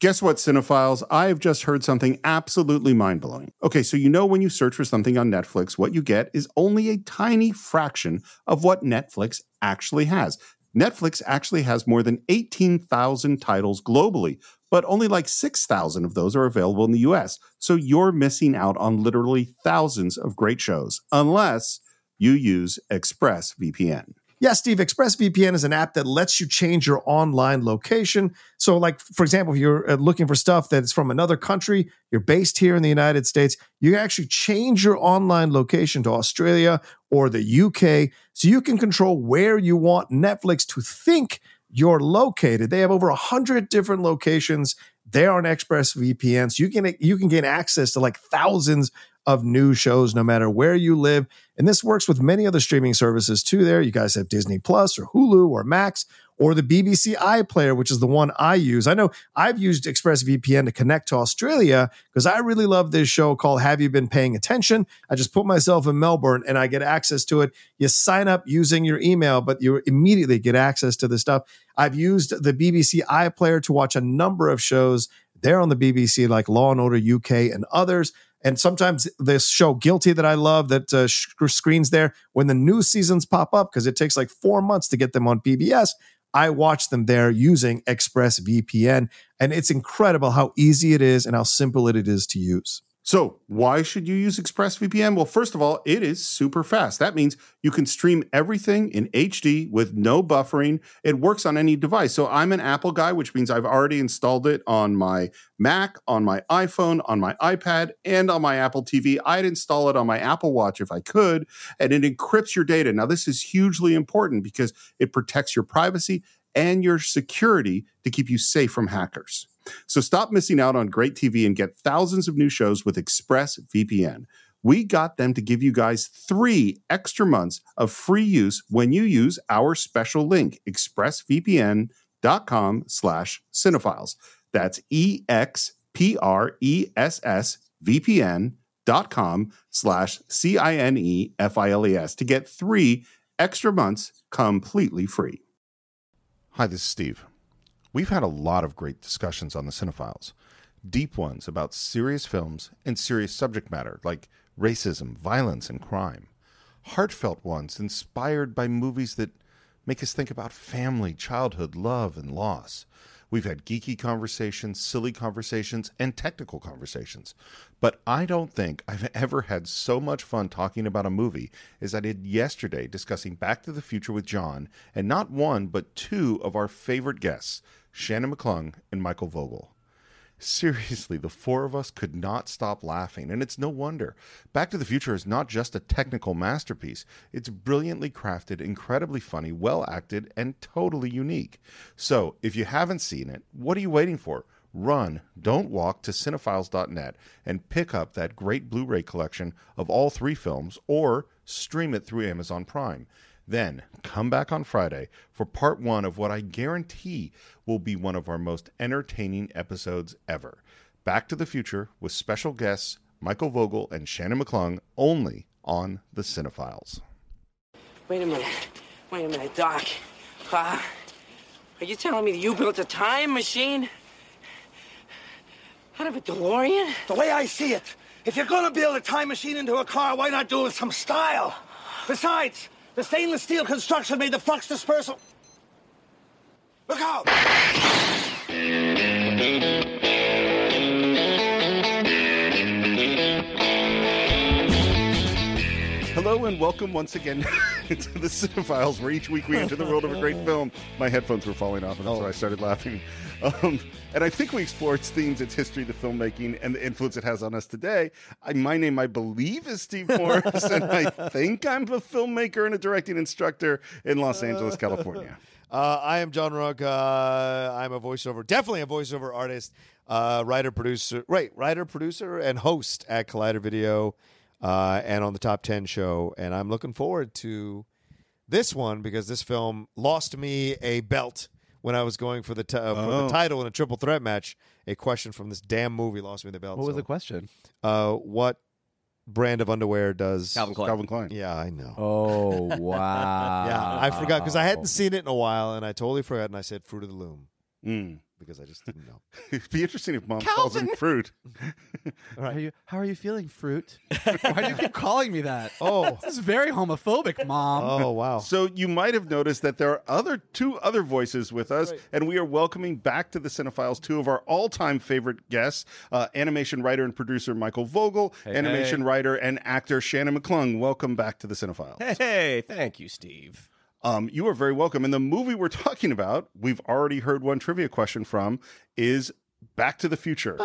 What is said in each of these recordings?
Guess what, cinephiles? I have just heard something absolutely mind blowing. Okay, so you know when you search for something on Netflix, what you get is only a tiny fraction of what Netflix actually has. Netflix actually has more than 18,000 titles globally, but only like 6,000 of those are available in the US. So you're missing out on literally thousands of great shows, unless you use ExpressVPN. Yeah, Steve, ExpressVPN is an app that lets you change your online location. So, like, for example, if you're uh, looking for stuff that's from another country, you're based here in the United States, you can actually change your online location to Australia or the UK so you can control where you want Netflix to think you're located. They have over 100 different locations there on ExpressVPN. So you can you can gain access to like thousands of new shows no matter where you live. And this works with many other streaming services too. There, you guys have Disney Plus or Hulu or Max or the BBC iPlayer, which is the one I use. I know I've used ExpressVPN to connect to Australia because I really love this show called Have You Been Paying Attention? I just put myself in Melbourne and I get access to it. You sign up using your email, but you immediately get access to the stuff. I've used the BBC iPlayer to watch a number of shows there on the BBC, like Law and Order UK and others. And sometimes this show Guilty that I love that uh, screens there when the new seasons pop up because it takes like four months to get them on PBS. I watch them there using ExpressVPN, and it's incredible how easy it is and how simple it is to use. So, why should you use ExpressVPN? Well, first of all, it is super fast. That means you can stream everything in HD with no buffering. It works on any device. So, I'm an Apple guy, which means I've already installed it on my Mac, on my iPhone, on my iPad, and on my Apple TV. I'd install it on my Apple Watch if I could, and it encrypts your data. Now, this is hugely important because it protects your privacy and your security to keep you safe from hackers. So stop missing out on great TV and get thousands of new shows with ExpressVPN. We got them to give you guys three extra months of free use when you use our special link, expressvpn.com slash cinephiles. That's E-X-P-R-E-S-S dot com slash C-I-N-E-F-I-L-E-S to get three extra months completely free. Hi, this is Steve. We've had a lot of great discussions on the Cine-Files. Deep ones about serious films and serious subject matter like racism, violence, and crime. Heartfelt ones inspired by movies that make us think about family, childhood, love, and loss. We've had geeky conversations, silly conversations, and technical conversations. But I don't think I've ever had so much fun talking about a movie as I did yesterday discussing Back to the Future with John and not one, but two of our favorite guests, Shannon McClung and Michael Vogel. Seriously, the four of us could not stop laughing, and it's no wonder. Back to the Future is not just a technical masterpiece, it's brilliantly crafted, incredibly funny, well acted, and totally unique. So, if you haven't seen it, what are you waiting for? Run, don't walk to cine-files.net and pick up that great Blu ray collection of all three films or stream it through Amazon Prime. Then come back on Friday for part one of what I guarantee will be one of our most entertaining episodes ever. Back to the Future with special guests Michael Vogel and Shannon McClung only on the Cine-Files. Wait a minute. Wait a minute, Doc. Uh, are you telling me that you built a time machine? Out of a DeLorean? The way I see it, if you're gonna build a time machine into a car, why not do it with some style? Besides, the stainless steel construction made the flux dispersal. Look out! Hello and welcome once again to the Cine-Files, where each week we enter the world of a great film. My headphones were falling off, and so I started laughing. Um, and I think we explore its themes, its history, the filmmaking, and the influence it has on us today. I, my name, I believe, is Steve Morris, and I think I'm a filmmaker and a directing instructor in Los Angeles, California. Uh, I am John Rocha. Uh, I'm a voiceover, definitely a voiceover artist, uh, writer, producer, right, writer, producer, and host at Collider Video uh, and on the Top 10 show. And I'm looking forward to this one because this film lost me a belt when I was going for the, t- uh, for the Oh. title in a triple threat match. A question from this damn movie lost me the belt. What was So, the question? Uh, what brand of underwear does Calvin Klein. Calvin Klein. Yeah, I know. Oh wow! Yeah, I forgot because I hadn't seen it in a while, and I totally forgot. And I said "Fruit of the Loom." Mm. Because I just didn't know. It'd be interesting if mom calls him fruit. How are you? How are you feeling, fruit? Why do you keep calling me that? Oh. this is very homophobic, mom. Oh wow. So you might have noticed that there are other two other voices with us, and we are welcoming back to the Cine-Files two of our all-time favorite guests: uh, animation writer and producer Michael Vogel, animation writer and actor Shannon McClung. Welcome back to the Cine-Files. Hey, thank you, Steve. Um, you are very welcome. And the movie we're talking about, we've already heard one trivia question from, is Back to the Future.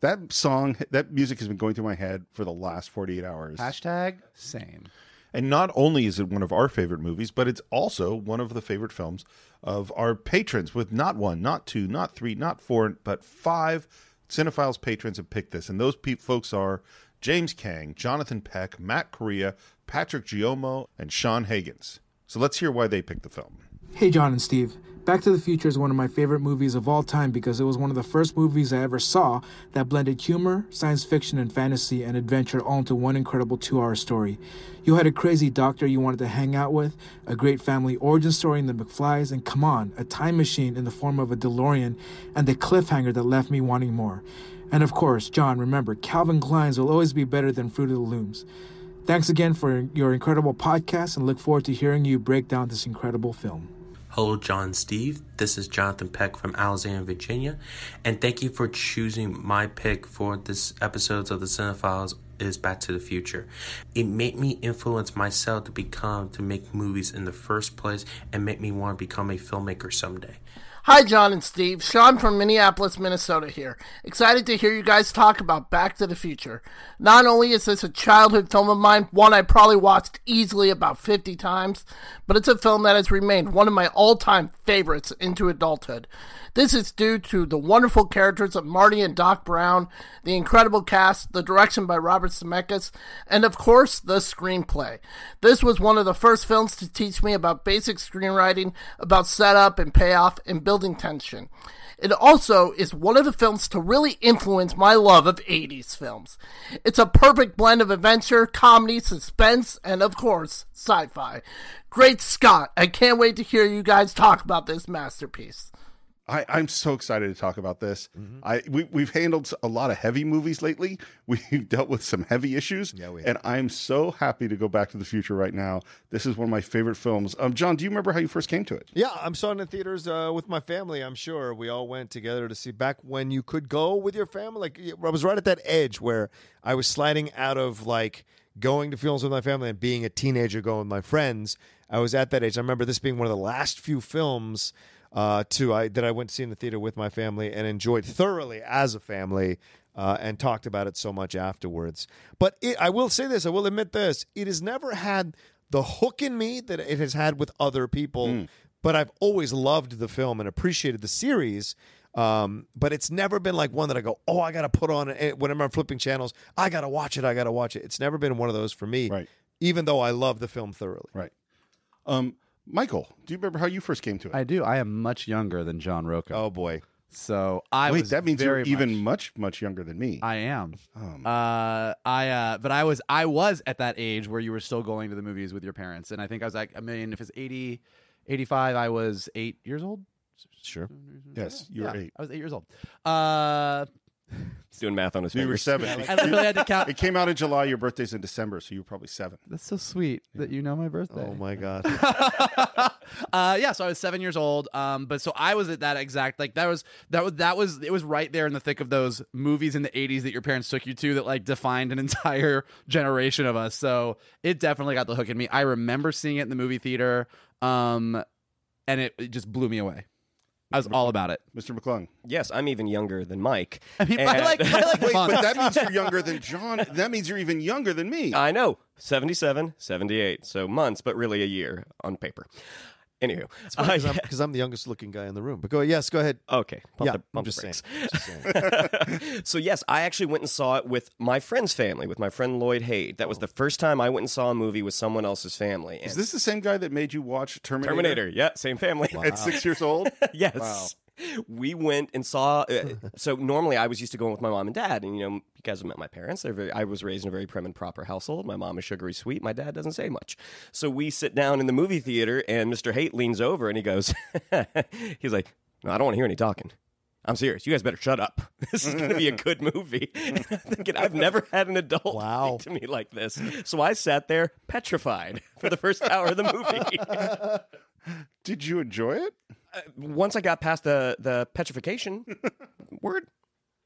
That song, that music has been going through my head for the last 48 hours. Hashtag same. And not only is it one of our favorite movies, but it's also one of the favorite films of our patrons with not one, not two, not three, not four, but five Cine-Files patrons have picked this. And those pe- folks are James Kang, Jonathan Peck, Matt Correa, Patrick Giomo, and Sean Higgins. So let's hear why they picked the film. Hey, John and Steve. Back to the Future is one of my favorite movies of all time because it was one of the first movies I ever saw that blended humor, science fiction, and fantasy and adventure all into one incredible two hour story. You had a crazy doctor you wanted to hang out with, a great family origin story in the McFlys, and come on, a time machine in the form of a DeLorean, and the cliffhanger that left me wanting more. And of course, John, remember, Calvin Klein's will always be better than Fruit of the Looms. Thanks again for your incredible podcast and look forward to hearing you break down this incredible film. Hello, John Steve. This is Jonathan Peck from Alexandria, Virginia, and thank you for choosing my pick for this episode of the Cine-Files is Back to the Future. It made me influence myself to become to make movies in the first place and make me want to become a filmmaker someday. Hi, John and Steve. Sean from Minneapolis, Minnesota here. Excited to hear you guys talk about Back to the Future. Not only is this a childhood film of mine, one I probably watched easily about 50 times, but it's a film that has remained one of my all time favorites into adulthood. This is due to the wonderful characters of Marty and Doc Brown, the incredible cast, the direction by Robert Zemeckis, and of course, the screenplay. This was one of the first films to teach me about basic screenwriting, about setup and payoff, and building tension. It also is one of the films to really influence my love of 80s films. It's a perfect blend of adventure, comedy, suspense, and of course, sci fi. Great Scott! I can't wait to hear you guys talk about this masterpiece. I, I'm so excited to talk about this. I we, we've handled a lot of heavy movies lately. We've dealt with some heavy issues, Yeah, we and I'm so happy to go back to the future right now. This is one of my favorite films. Um, John, do you remember how you first came to it? Yeah, I'm saw it in theaters uh, with my family. I'm sure we all went together to see back when you could go with your family. Like I was right at that edge where I was sliding out of like going to films with my family and being a teenager going with my friends. I was at that age. I remember this being one of the last few films uh, to I that I went to see in the theater with my family and enjoyed thoroughly as a family. Uh, and talked about it so much afterwards. But it, I will say this: I will admit this: it has never had the hook in me that it has had with other people. But I've always loved the film and appreciated the series. Um, but it's never been like one that I go, oh, I got to put on it whenever I'm flipping channels. I got to watch it. I got to watch it. It's never been one of those for me. Right. Even though I love the film thoroughly. Right. Um, Michael, do you remember how you first came to it? I do. I am much younger than John Rocha. Oh boy. So I Wait, that means you're very even much- much much younger than me. I am. Um, Uh, I uh, but I was I was at that age where you were still going to the movies with your parents, and I think I was like, I mean, if it's 80, 85, I was eight years old. Sure. yes, you were Yeah, eight. I was eight years old. Uh, He's doing math on his You were fingers. seven. I literally had to count. It came out in July. Your birthday's in December, so you were probably seven. That's so sweet that you know my birthday. Oh my God. uh, yeah, so I was seven years old. Um, but so I was at that exact like that was that was that was it was right there in the thick of those movies in the '80s that your parents took you to that like defined an entire generation of us. So it definitely got the hook in me. I remember seeing it in the movie theater, um, and it, it just blew me away. I was all about it. Mr. McClung. Yes, I'm even younger than Mike. I mean, I And- like I like Wait, fun. but that means you're younger than John. That means you're even younger than me. I know. 77, 78. So months, but really a year on paper. Anywho. Because uh, I'm, 'cause I'm the youngest looking guy in the room. But go, yes, go ahead. Okay. Pump Yeah, the, I'm just the saying. brakes. Just saying. so yes, I actually went and saw it with my friend's family, with my friend Lloyd Haid. That was the first time I went and saw a movie with someone else's family. Is this the same guy that made you watch Terminator? Terminator? Yeah, same family. At six years old? yes. Wow. We went and saw. Uh, so normally I was used to going with my mom and dad, and you know, you guys have met my parents. They're very. I was raised in a very prim and proper household. My mom is sugary sweet. My dad doesn't say much. So we sit down in the movie theater, and Mr. Haight leans over and he goes, he's like, "No, I don't want to hear any talking." I'm serious. You guys better shut up. This is going to be a good movie. And I'm thinking, I've never had an adult Wow. speak to me like this. So I sat there petrified for the first hour of the movie. Did you enjoy it? Once I got past the the petrification word,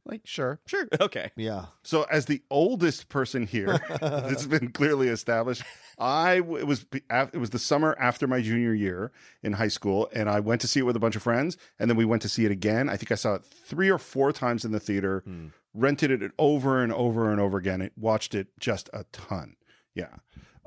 Like, sure. sure, okay. Yeah. So, as the oldest person here, this has been clearly established. I w- it was it was the summer after my junior year in high school, and I went to see it with a bunch of friends, and then we went to see it again. I think I saw it three or four times in the theater, rented it over and over and over again. It watched it just a ton. Yeah.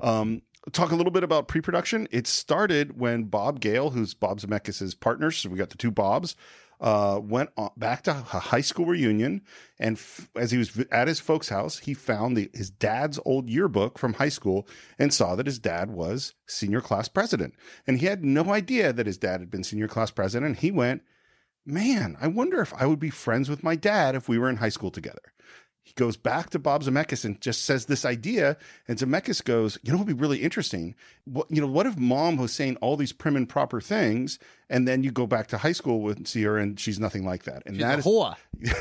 Um, talk a little bit about pre-production. It started when Bob Gale, who's Bob Zemeckis' partner, so we got the two Bobs, uh, went on, back to a high school reunion, and f- as he was at his folks' house, he found the, his dad's old yearbook from high school and saw that his dad was senior class president, and he had no idea that his dad had been senior class president. He went, "Man, I wonder if I would be friends with my dad if we were in high school together." He goes back to Bob Zemeckis and just says this idea, and Zemeckis goes, "You know, it'd be really interesting. What you know, what if mom was saying all these prim and proper things, and then you go back to high school with see her, and she's nothing like that." And She's that is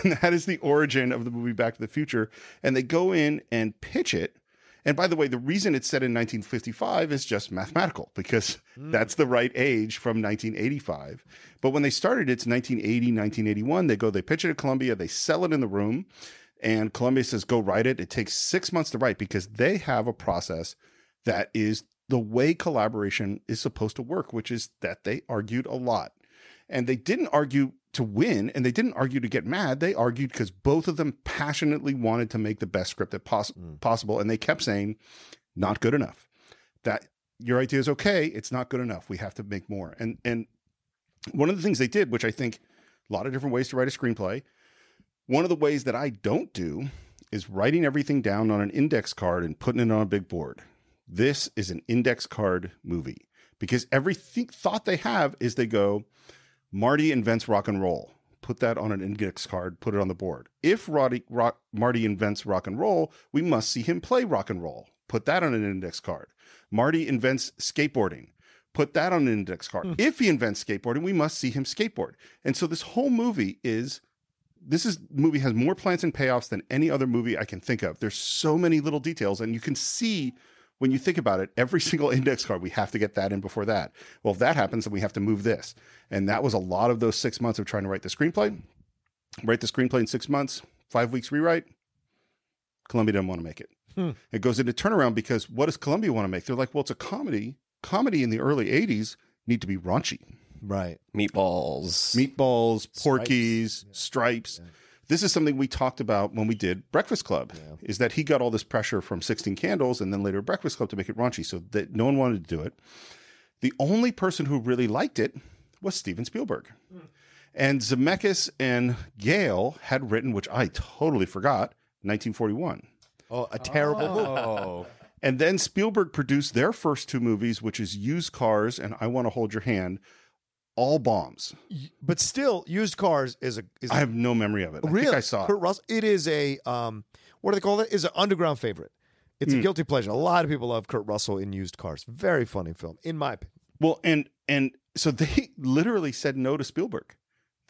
that is the origin of the movie Back to the Future. And they go in and pitch it. And by the way, the reason it's set in 1955 is just mathematical because hmm. that's the right age from 1985. But when they started, it's 1980, 1981. They go, they pitch it at Columbia, they sell it in the room, and Columbia says, go write it. It takes six months to write because they have a process that is the way collaboration is supposed to work, which is that they argued a lot. And they didn't argue to win and they didn't argue to get mad. They argued because both of them passionately wanted to make the best script that poss- hmm. possible. And they kept saying, not good enough. That your idea is okay. It's not good enough. We have to make more. And and one of the things they did, which I think a lot of different ways to write a screenplay. One of the ways that I don't do is writing everything down on an index card and putting it on a big board. This is an index card movie because every th- thought they have is they go, Marty invents rock and roll. Put that on an index card, put it on the board. If Roddy, rock, Marty invents rock and roll, we must see him play rock and roll. Put that on an index card. Marty invents skateboarding. Put that on an index card. Hmm. If he invents skateboarding, we must see him skateboard. And so this whole movie is this is movie has more plans and payoffs than any other movie I can think of. There's so many little details, and you can see when you think about it, every single index card, we have to get that in before that. Well, if that happens, then we have to move this. And that was a lot of those six months of trying to write the screenplay. Write the screenplay in six months, five weeks rewrite. Columbia didn't want to make it. Hmm. It goes into turnaround because what does Columbia want to make? They're like, well, it's a comedy. Comedy in the early 80s need to be raunchy. Right. Meatballs. Meatballs, Porky's, stripes. This is something we talked about when we did Breakfast Club. Is that he got all this pressure from Sixteen Candles and then later Breakfast Club to make it raunchy, so that no one wanted to do it. The only person who really liked it was Steven Spielberg. Hmm. And Zemeckis and Gale had written, which I totally forgot, 1941. Oh, a terrible movie. Oh. And then Spielberg produced their first two movies, which is Used Cars and I Want to Hold Your Hand, all bombs. But still, used cars is a is I have no memory of it. I really think I saw it. Kurt Russell. It is a um, what do they call it? Is an underground favorite. It's Hmm. a guilty pleasure. A lot of people love Kurt Russell in Used Cars. Very funny film, in my opinion. Well, and and so they literally said no to Spielberg.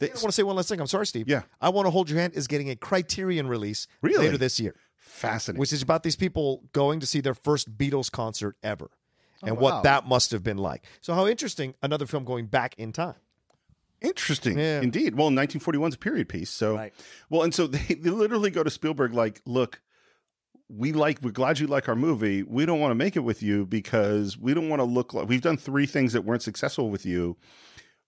They, I want to say one last thing. I'm sorry, Steve. Yeah. I want to hold your hand is getting a Criterion release Really? later this year, fascinating. which is about these people going to see their first Beatles concert ever, Oh, and wow. what that must have been like. So how interesting! Another film going back in time. Interesting, Yeah. indeed. Well, 1941 is a period piece. So, Right. well, and so they, they literally go to Spielberg like, look, we like, we're glad you like our movie. We don't want to make it with you because we don't want to look like we've done three things that weren't successful with you.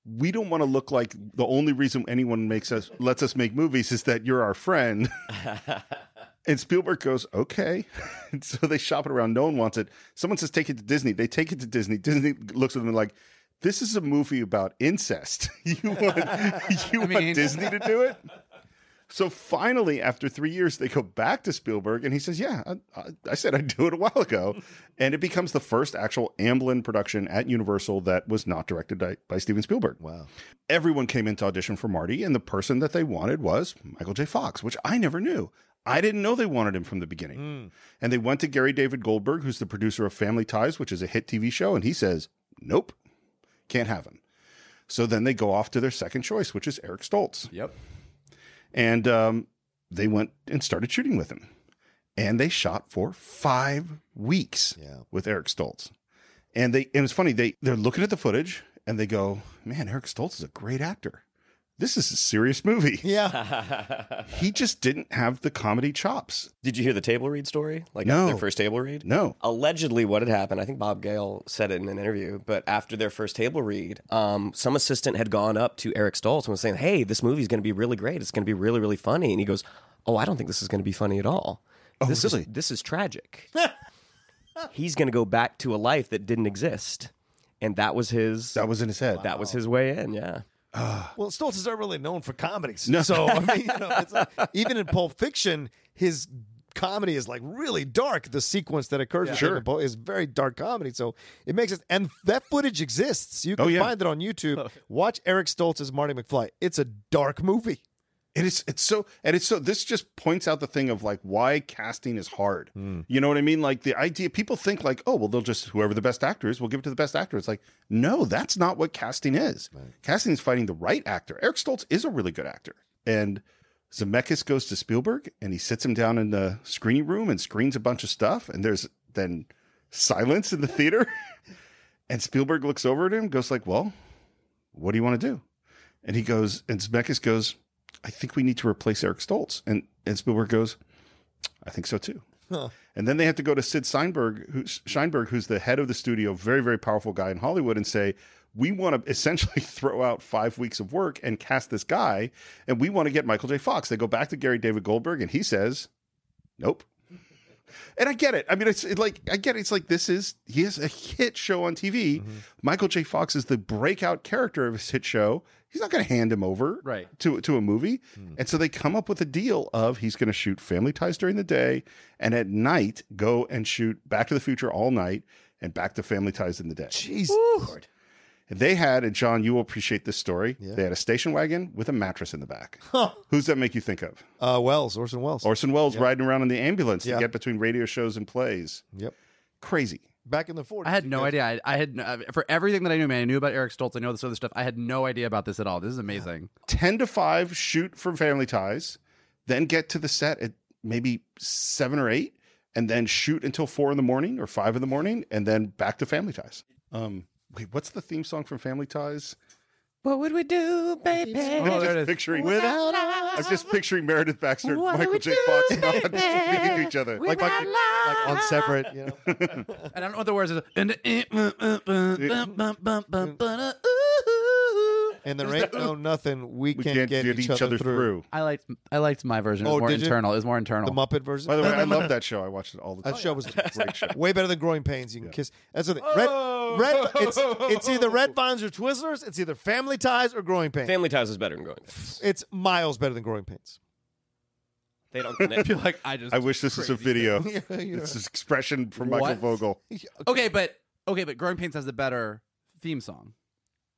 We don't want to look like the only reason anyone makes us lets us make movies is that you're our friend. and Spielberg goes, okay. So they shop it around. No one wants it. Someone says, take it to Disney. They take it to Disney. Disney looks at them like, this is a movie about incest. you want, you want mean- Disney to do it? So finally, after three years, they go back to Spielberg, and he says, "Yeah, I, I, I said I'd do it a while ago," and it becomes the first actual Amblin production at Universal that was not directed by, by Steven Spielberg. Wow. Everyone came in to audition for Marty, and the person that they wanted was Michael J. Fox, which I never knew. I didn't know they wanted him from the beginning. And they went to Gary David Goldberg, who's the producer of Family Ties, which is a hit TV show, and he says, "Nope, can't have him." So then they go off to their second choice, which is Eric Stoltz Yep. and um, they went and started shooting with him and they shot for five weeks Yeah. with eric stoltz and they and it's funny they they're looking at the footage and they go man eric stoltz is a great actor this is a serious movie Yeah. he just didn't have the comedy chops Did you hear the table read story? Like No. their first table read? no Allegedly, what had happened, I think Bob Gale said it in an interview, but after their first table read, um, some assistant had gone up to Eric Stoltz and was saying, Hey, this movie's going to be really great. It's going to be really, really funny. And he goes, Oh, I don't think this is going to be funny at all. Oh, this really? Is, this is tragic. He's going to go back to a life that didn't exist. And that was his. that was in his head that was his way in. Yeah. Ah. Well, Stoltz is not really known for comedies. No. So, I mean, you know, it's like, even in Pulp Fiction, his comedy is like really dark. The sequence that occurs with Sure. Pulp is very dark comedy. So it makes it, and that footage exists. You oh, can Oh, yeah. find it on YouTube. Watch Eric Stoltz as Marty McFly. It's a dark movie. It is. It's so, and it's so. This just points out the thing of like why casting is hard. Hmm. You know what I mean? Like the idea, people think like, oh, well, they'll just whoever the best actor is, we'll give it to the best actor. It's like, no, that's not what casting is. Casting is finding the right actor. Eric Stoltz is a really good actor, and Zemeckis goes to Spielberg and he sits him down in the screening room and screens a bunch of stuff, and there's then silence in the theater, and Spielberg looks over at him, goes like, well, what do you want to do? And he goes, and Zemeckis goes, I think we need to replace Eric Stoltz. And, and Spielberg goes, I think so too. And then they have to go to Sid Steinberg, who's, Scheinberg, who's the head of the studio, very, very powerful guy in Hollywood, and say, we want to essentially throw out five weeks of work and cast this guy, and we want to get Michael J. Fox. They go back to Gary David Goldberg, and he says, nope. And I get it. I mean, it's it like I get it. It's like this is he has a hit show on TV. Mm-hmm. Michael J. Fox is the breakout character of his hit show. He's not going to hand him over Right. to to a movie. And so they come up with a deal of he's going to shoot Family Ties during the day, and at night go and shoot Back to the Future all night, and Back to Family Ties in the day. Jeez. And they had, and John, you will appreciate this story. They had a station wagon with a mattress in the back. Who's that make you think of? Uh, Welles, Orson Welles. Orson Welles riding around in the ambulance Yeah. to get between radio shows and plays. yep. Crazy. Back in the 40s. I had no idea. I, I had no- for everything that I knew, man. I knew about Eric Stoltz. I know this other stuff. I had no idea about this at all. This is amazing. 10 to 5 shoot from family ties then get to the set at maybe 7 or 8 and then shoot until 4 in the morning or 5 in the morning and then back to family ties um wait what's the theme song from family ties What would we do, baby? i'm there it just is. picturing Without i'm just picturing meredith baxter and What michael would j. you fox not speaking to each other. Like, like, like on separate, you know. And I don't know what the words are. And And there ain't no nothing we, we can't, can't get, get each, other, through. I liked I liked my version. It Oh, was more did you? internal. It was more internal. The Muppet version. by the way i love that show i watched it all the time That show was great show way better than Growing Pains. You can kiss. That's the thing. Red, red. It's oh! it's either Red Vines or Twizzlers. It's either Family Ties or Growing Pains. Family Ties is better than Growing Pains. It's miles better than Growing Pains. They don't I connect. feel like I just. i wish this was a video Yeah, you know. this is expression from michael What? vogel Okay, but okay, but Growing Pains has the better theme song.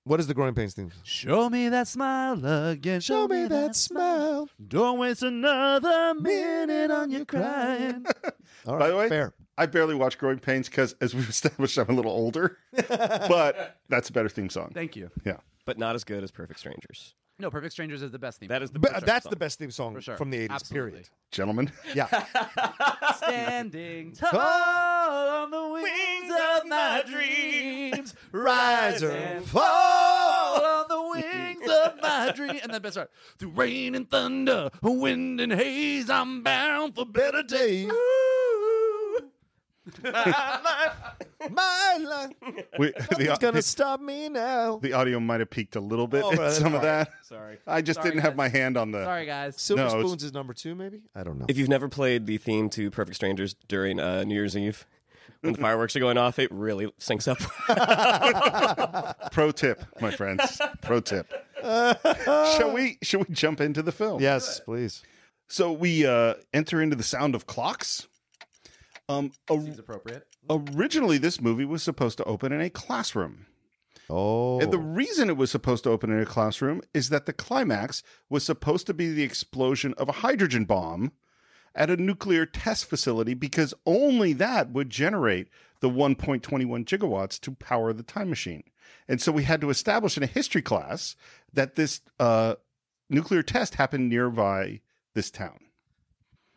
What is the Growing Pains theme? Show me that smile again. Show, me that smile. Don't waste another minute on your crying. All right, By the way, fair. I barely watch Growing Pains because, as we've established, I'm a little older. but that's a better theme song. Thank you. Yeah. but not as good as Perfect Strangers. No, Perfect Strangers is the best theme. That is the But uh, perfect that's song. the best theme song For sure. from the 80s, Absolutely. period. Gentlemen, Yeah. standing tall on the wings of my dreams, rise and fall on the wings of my dreams. And then best part, through rain and thunder, wind and haze, I'm bound for better days. My life. my we, Nothing's gonna the, stop me now. the audio might have peaked a little bit Oh, in that's some of fine. that. Sorry. I just Sorry, didn't have guys. my hand on the. Sorry, guys. Silver No, it's- Spoons is number two, maybe? I don't know. If you've never played the theme to Perfect Strangers during uh, New Year's Eve, when the fireworks are going off, it really syncs up. Pro tip, my friends. Pro tip. shall we? Shall we jump into the film? Yes, please. So we uh, enter into the sound of clocks. Um, Seems appropriate. originally, this movie was supposed to open in a classroom. Oh, And the reason it was supposed to open in a classroom is that the climax was supposed to be the explosion of a hydrogen bomb at a nuclear test facility because only that would generate the 1.21 gigawatts to power the time machine. And so we had to establish in a history class that this uh, nuclear test happened nearby this town.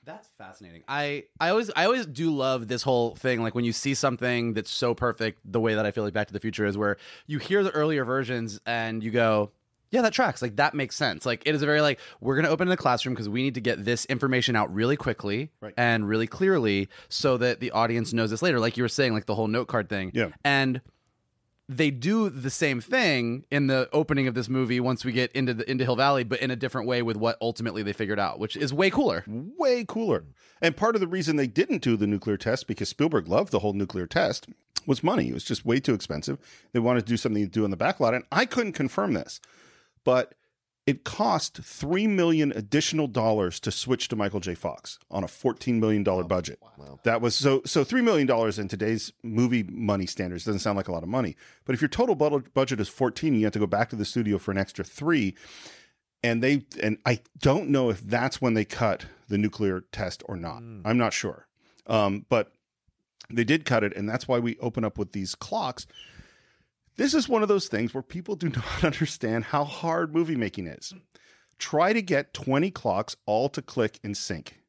That's fascinating. I I always I always do love this whole thing. Like when you see something that's so perfect, the way that I feel like Back to the Future is, where you hear the earlier versions and you go, "Yeah, that tracks. Like that makes sense." Like it is a very like we're gonna open in the classroom because we need to get this information out really quickly Right. and really clearly so that the audience knows this later. Like you were saying, like the whole note card thing. Yeah. and they do the same thing in the opening of this movie once we get into the into Hill Valley, but in a different way with what ultimately they figured out, which is way cooler. way cooler. And part of the reason they didn't do the nuclear test, because Spielberg loved the whole nuclear test, was money. It was just way too expensive. They wanted to do something to do in the backlot. And I couldn't confirm this, but it cost three million additional dollars to switch to Michael J. Fox on a fourteen million dollar budget. That was so so three million dollars in today's movie money standards doesn't sound like a lot of money. But if your total budget is fourteen, you have to go back to the studio for an extra three and they and I don't know if that's when they cut the nuclear test or not. I'm not sure, um, but they did cut it, and that's why we open up with these clocks. This is one of those things where people do not understand how hard movie making is. Try to get 20 clocks all to click in sync.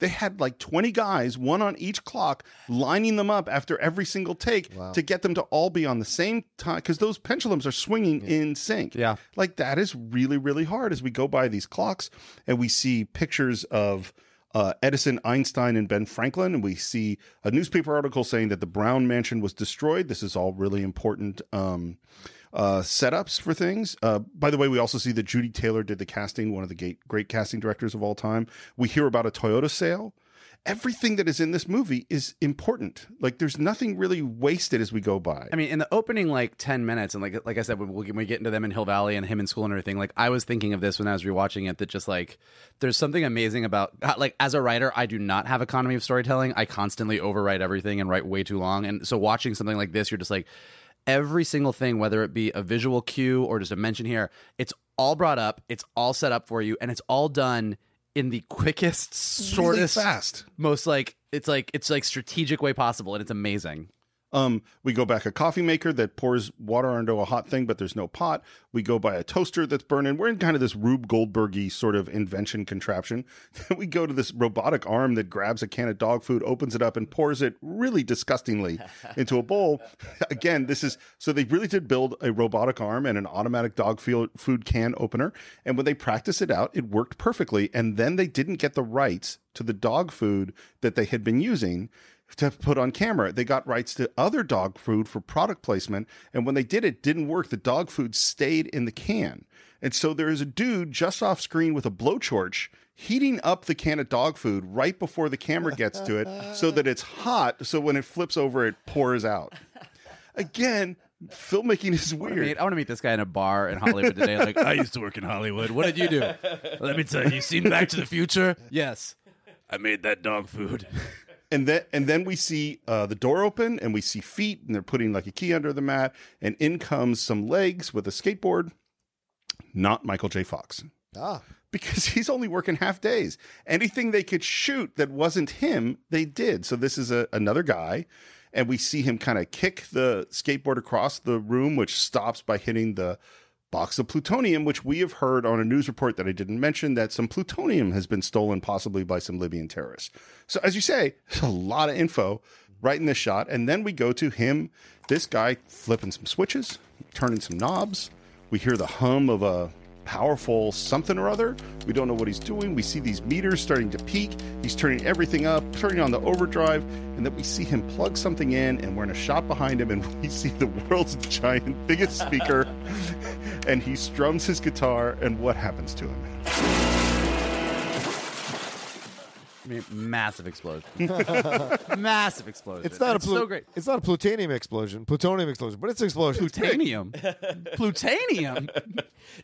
They had like 20 guys, one on each clock, lining them up after every single take to get them to all be on the same time because those pendulums are swinging in sync. Yeah. Like that is really, really hard as we go by these clocks and we see pictures of uh, Edison, Einstein, and Ben Franklin. And we see a newspaper article saying that the Brown Mansion was destroyed. This is all really important um, uh, setups for things. Uh, by the way, we also see that Judy Taylor did the casting, one of the great, great casting directors of all time. We hear about a Toyota sale. Everything that is in this movie is important. Like there's nothing really wasted as we go by. I mean, in the opening like ten minutes, and like like I said, when we, when we get into them in Hill Valley and him in school and everything, like I was thinking of this when I was rewatching it. That just like there's something amazing about uh, like as a writer, I do not have economy of storytelling. I constantly overwrite everything and write way too long. And so watching something like this, you're just like every single thing, whether it be a visual cue or just a mention here, it's all brought up, it's all set up for you, and it's all done in the quickest, Really shortest, fast. most like it's like it's like strategic way possible, and it's amazing. Um, we go back a coffee maker that pours water into a hot thing, but there's no pot. We go by a toaster that's burning. We're in kind of this Rube Goldbergy sort of invention contraption. Then we go to this robotic arm that grabs a can of dog food, opens it up, and pours it really disgustingly into a bowl. Again, this is so they really did build a robotic arm and an automatic dog food can opener. And when they practiced it out, it worked perfectly. And then they didn't get the rights to the dog food that they had been using to put on camera. They got rights to other dog food for product placement. And when they did it, didn't work. The dog food stayed in the can. And so there is a dude just off screen with a blowtorch heating up the can of dog food right before the camera gets to it so that it's hot. So when it flips over, it pours out. Again, filmmaking is I wanna weird. meet- I want to meet this guy in a bar in Hollywood today. Like, I used to work in Hollywood. What did you do? Let me tell you. You seen Back to the Future? Yes. I made that dog food. And then and then we see uh, the door open and we see feet and they're putting like a key under the mat and in comes some legs with a skateboard. Not michael j. Fox. Ah. because he's only working half days. Anything they could shoot that wasn't him they did. So this is a, another guy and we see him kind of kick the skateboard across the room which stops by hitting the box of plutonium, which we have heard on a news report that I didn't mention that some plutonium has been stolen, possibly by some Libyan terrorists. So, as you say, a lot of info right in this shot. And then we go to him, this guy flipping some switches, turning some knobs. We hear the hum of a powerful something or other. We don't know what he's doing. We see these meters starting to peak. He's turning everything up, turning on the overdrive, and then we see him plug something in, and we're in a shot behind him, and we see the world's giant, biggest speaker, and he strums his guitar, and what happens to him? I mean, massive explosion. massive explosion. It's not a plu- so great. It's not a plutonium explosion, plutonium explosion, but it's an explosion. Plutonium. Plutonium.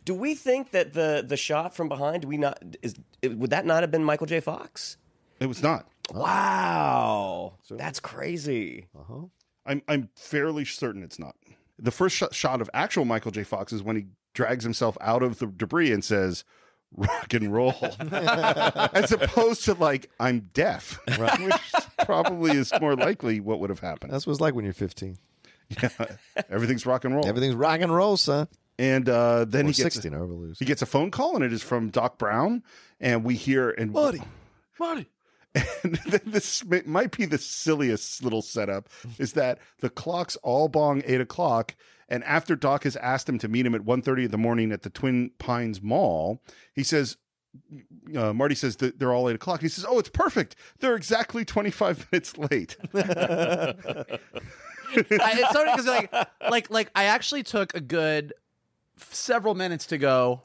Do we think that the the shot from behind? Do we not is would that not have been Michael J. Fox? It was not. Wow, that's crazy. Uh huh. I'm I'm fairly certain it's not. The first sh- shot of actual Michael J. Fox is when he drags himself out of the debris and says, "Rock and roll," as opposed to like, "I'm deaf," which probably is more likely what would have happened. That's what it's like when you're 15. Yeah, everything's rock and roll. Everything's rock and roll, son. And uh, then Or he gets 16, however loose. he gets a phone call, and it is from Doc Brown, and we hear and Buddy. Buddy. And then this might be the silliest little setup is that the clocks all bong eight o'clock. And after Doc has asked him to meet him at 1.30 in the morning at the Twin Pines Mall, he says, uh, Marty says that they're all eight o'clock. He says, Oh, it's perfect. They're exactly 25 minutes late. I, it's funny because like, like, like I actually took a good several minutes to go.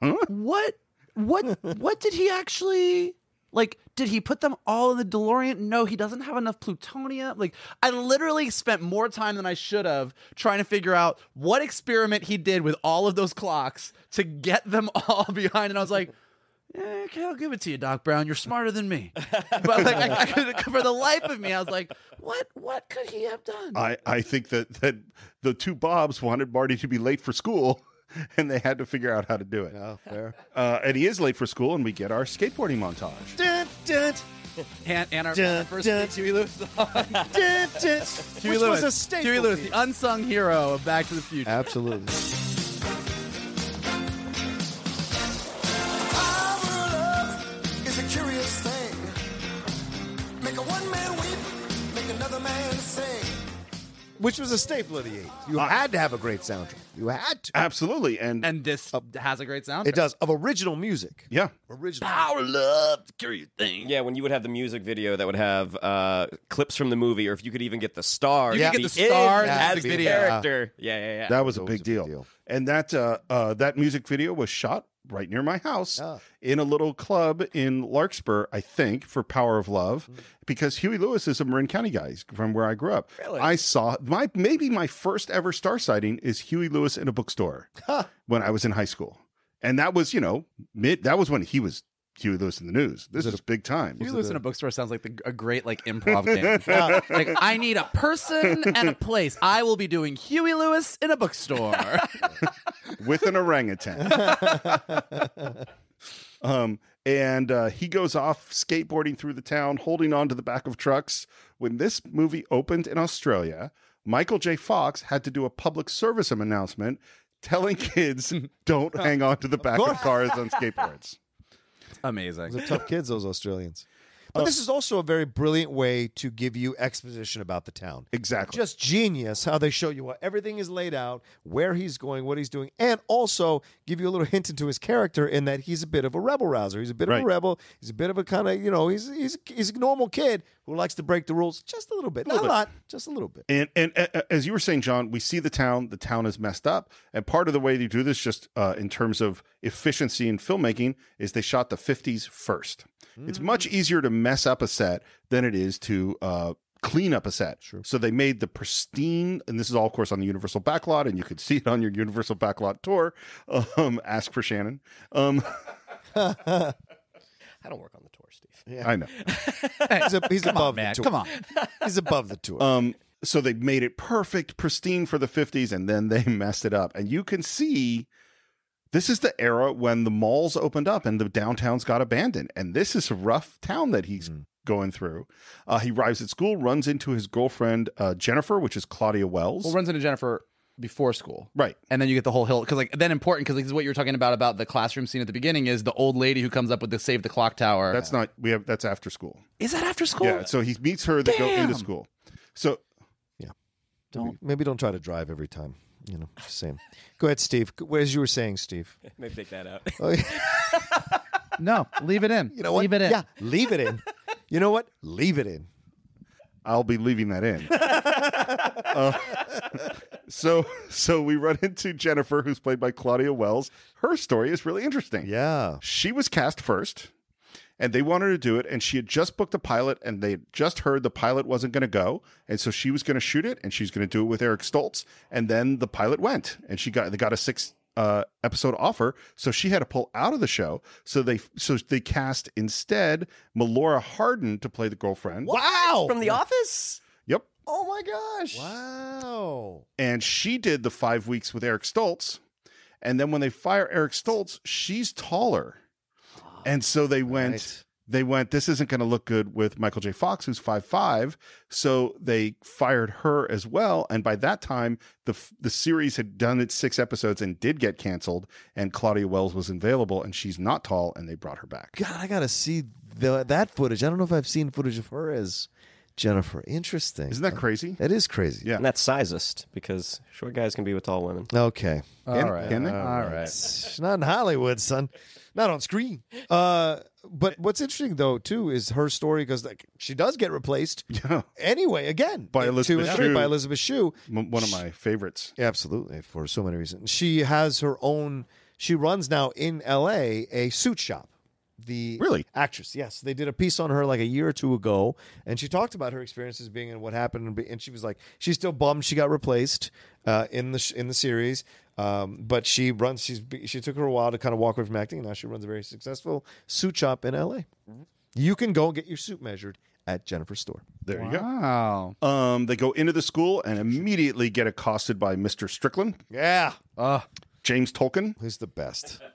What, what, what did he actually like? Did he put them all in the DeLorean? No, he doesn't have enough plutonium. Like, I literally spent more time than I should have trying to figure out what experiment he did with all of those clocks to get them all behind. And I was like. "Eh, okay, I'll give it to you, Doc Brown. You're smarter than me. But like, I, I could, for the life of me, I was like, "What? What could he have done?" I, I think that, that the two Bobs wanted Marty to be late for school, and they had to figure out how to do it. Oh, fair. Uh, and he is late for school, and we get our skateboarding montage. Dun, dun, and, and our Dun, first dun. Huey Lewis. song. dun, dun. Huey Which Lewis, was a staple Huey Lewis, the unsung hero of Back to the Future. Absolutely. curious thing. Make a one man weep, make another man sing. Which was a staple of the 80s. You had to have a great soundtrack. You had to. Absolutely. And, and this has a great sound. It does. Of original music. yeah, Original. Power, love, curious thing. Yeah, when you would have the music video that would have uh, clips from the movie, or if you could even get the star, You to could get be the star in in the as the video. character. Yeah, yeah, yeah. that was a always big deal. And that uh, uh, that music video was shot right near my house Ah. in a little club in Larkspur, I think, for Power of Love, because Huey Lewis is a Marin County guy he's from where I grew up. Really? I saw my maybe my first ever star sighting is Huey Lewis in a bookstore when I was in high school, and that was you know mid that was when he was Huey Lewis and the News. This is big time. Huey Lewis in a bookstore sounds like the, a great like improv game. like I need a person and a place. I will be doing Huey Lewis in a bookstore. with an orangutan. um, and uh, he goes off skateboarding through the town, holding on to the back of trucks. When this movie opened in Australia, Michael J. Fox had to do a public service announcement telling kids don't hang on to the back of cars on skateboards. Amazing. Those are tough kids, those Australians. But this is also a very brilliant way to give you exposition about the town. Exactly. Just genius how they show you what everything is laid out, where he's going, what he's doing, and also give you a little hint into his character in that he's a bit of a rebel rouser. He's a bit of a rebel. He's a bit of a kind of you know he's he's he's a normal kid who likes to break the rules just a little bit, not little a bit. lot, just a little bit. And, and uh, as you were saying, John, we see the town. The town is messed up, and part of the way they do this, just uh, in terms of efficiency in filmmaking, is they shot the '50s first. It's much easier to mess up a set than it is to uh, clean up a set. So they made the pristine, and this is all, of course, on the Universal backlot, and you could see it on your Universal backlot tour. Um, ask for Shannon. Um, I don't work on the tour, Steve. I know. He's, a, he's Come on, above man. the tour. Come on. He's above the tour. Um, so they made it perfect, pristine for the 50s, and then they messed it up. And you can see this is the era when the malls opened up and the downtowns got abandoned. And this is a rough town that he's going through. Uh, he arrives at school, runs into his girlfriend, uh, Jennifer, which is Claudia Wells. Well, runs into Jennifer before school. right. And then you get the whole hill because like then important because like, this is what you were talking about about the classroom scene at the beginning is the old lady who comes up with the save the clock tower. That's not, we have, that's after school. is that after school? Yeah. So he meets her, they go into school. So yeah. Don't. Maybe don't try to drive every time. You know, just saying. Go ahead, Steve. As you were saying, Steve. Maybe take that out. Oh, yeah. No, leave it in. You know what? Leave it in. Yeah, leave it in. You know what? Leave it in. I'll be leaving that in. Uh, so, so we run into Jennifer, who's played by Claudia Wells. Her story is really interesting. Yeah. She was cast first, and they wanted to do it. And she had just booked a pilot, and they had just heard the pilot wasn't going to go, and so she was going to shoot it, and she's going to do it with Eric Stoltz. And then the pilot went, and she got they got a six uh, episode offer, so she had to pull out of the show. So they so they cast instead Melora Hardin to play the girlfriend. Wow. From The Office? Yep. Oh my gosh. Wow. and she did the five weeks with Eric Stoltz. And then when they fire Eric Stoltz, she's taller. And so they went, Right. they went, this isn't going to look good with Michael J. Fox, who's five five. So they fired her as well. And by that time, the f- the series had done its six episodes and did get canceled. And Claudia Wells was available, and she's not tall, and they brought her back. God, I gotta see the, that footage. I don't know if I've seen footage of her as Jennifer. Interesting. Isn't that crazy? That is crazy. Yeah. And that's sizest because short guys can be with tall women. Okay. All Can- right. can they? All right. It's not in Hollywood, son. Not on screen. Uh, but what's interesting though too is her story because like she does get replaced Yeah. anyway again By in two Elizabeth and three Shue. by Elizabeth Shue. M- One of my favorites. Absolutely, for so many reasons. She has her own. She runs now in L.A. a suit shop. The Really? actress, yes, they did a piece on her like a year or two ago, and she talked about her experiences being in what happened, and she was like, she's still bummed she got replaced uh, in the sh- in the series, um, but she runs. She's she took her a while to kind of walk away from acting, and now she runs a very successful suit shop in L.A. You can go and get your suit measured at Jennifer's store. There you Wow. go. Um, they go into the school and immediately get accosted by Mr. Strickland, Yeah, Uh, James Tolkan. who's the best?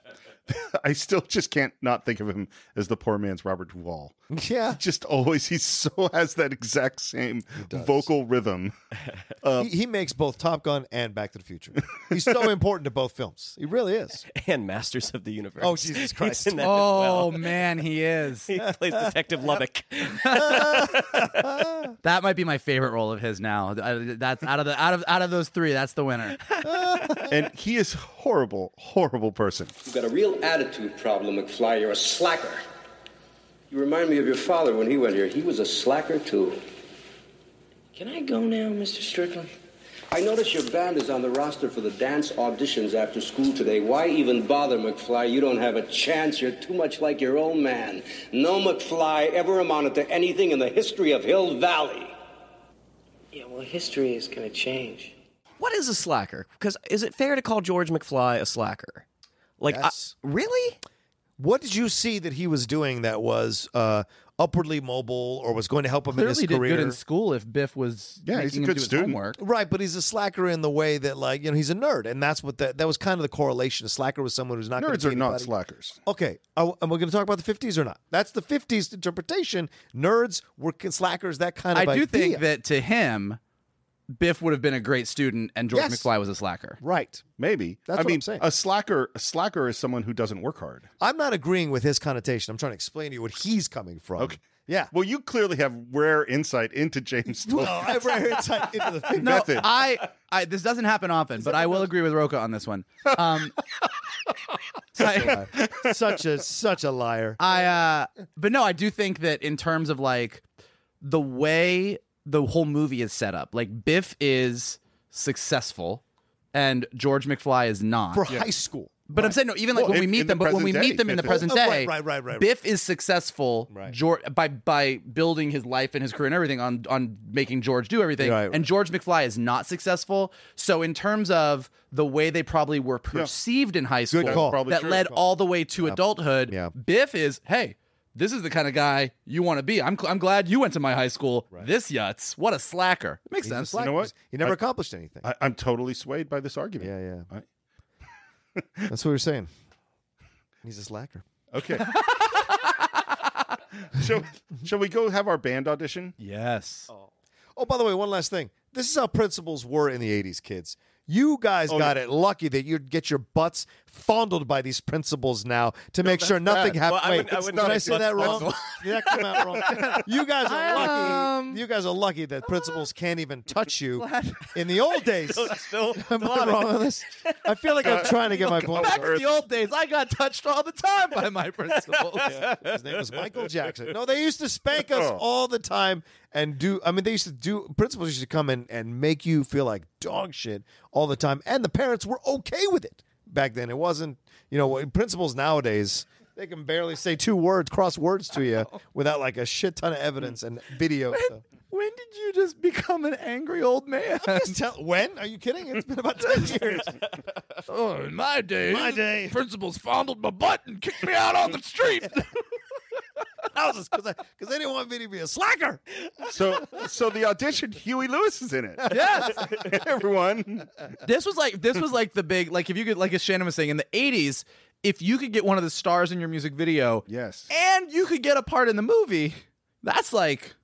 I still just can't not think of him as the poor man's Robert Duvall. Yeah, Just always, he so has that exact same vocal rhythm. he, he makes both Top Gun and Back to the Future. He's so important to both films. He really is. And Masters of the Universe. Oh, Jesus Christ. in that as oh well. man, he is. He plays Detective Lubic. That might be my favorite role of his now. That's out of the out of out of those three. That's the winner. And he is horrible, horrible person. You've got a real attitude problem, McFly. You're a slacker. You remind me of your father when he went here. He was a slacker, too. Can I go now, Mr. Strickland? I notice your band is on the roster for the dance auditions after school today. Why even bother, McFly? You don't have a chance. You're too much like your old man. No McFly ever amounted to anything in the history of Hill Valley. Yeah, well, history is going to change. What is a slacker? Because is it fair to call George McFly a slacker? Like, I- really? What did you see that he was doing that was uh, upwardly mobile or was going to help him in his Clearly did career? good in school if Biff was Yeah, he's a him good do his student. homework. Right, but he's a slacker in the way that, like, you know, he's a nerd, and that's what that that was kind of the correlation. A slacker was someone who's not gonna Nerds be are not anybody. slackers. Okay, are, am we going to talk about the fifties or not? That's the fifties interpretation. Nerds were slackers. That kind of I do idea. think that to him, Biff would have been a great student, and George Yes. McFly was a slacker. right. Maybe. That's I what mean, I'm saying. a slacker, a slacker is someone who doesn't work hard. I'm not agreeing with his connotation. I'm trying to explain to you what he's coming from. Okay. Yeah. Well, you clearly have rare insight into James. Well, I have rare insight into the thing. No, Method. I, I this doesn't happen often, but I will agree with Rocha on this one. Um, I, such a such a liar. I uh but no, I do think that in terms of like the way the whole movie is set up, like Biff is successful and George McFly is not. For high school. But I'm saying no, even like Well, when we in- meet them, but when we meet them in the Biff is- present Oh, day, right, right, right, right. Biff is successful Right. George, by by building his life and his career and everything on on making George do everything. Right. And George McFly is not successful. So in terms of the way they probably were perceived in high school, that true. led all the way to adulthood, Yeah. Biff is hey. This is the kind of guy you want to be. I'm, I'm glad you went to my high school. This Yutz, what a slacker. It makes He's sense. slacker. know what? He never I- accomplished anything. I, I'm totally swayed by this argument. yeah, yeah. I- That's what we're saying. He's a slacker. Okay. shall, shall we go have our band audition? Yes. Oh, by the way, one last thing. This is how principals were in the 80s, kids. You guys Oh, got it lucky that you'd get your butts fondled by these principals now to make sure nothing happens. happened. Well, I Wait, wouldn't- I did wouldn't I say say that wrong? Did that come out wrong? You guys are lucky. Um, you guys are lucky that principals can't even touch you. In the old days, Still, am I wrong on this? I feel like I'm trying to get my point. Back in the old days, I got touched all the time by my principals. His name was Michael Jackson. No, they used to spank us Oh. all the time and do. I mean, they used to do. Principals used to come in and make you feel like dog shit all the time, and the parents were okay with it back then. It wasn't, you know, principals nowadays. They can barely say two words, cross words to you without like a shit ton of evidence and video. stuff. When did you just become an angry old man? Just tell- when? Are you kidding? It's been about 10 years. oh, in my day, My day. principals fondled my butt and kicked me out on the street. That was because they didn't want me to be a slacker. So, so the audition, Huey Lewis is in it. yes. Everyone. this was like this was like the big like if you could like as Shannon was saying in the 80s if you could get one of the stars in your music video Yes. and you could get a part in the movie that's like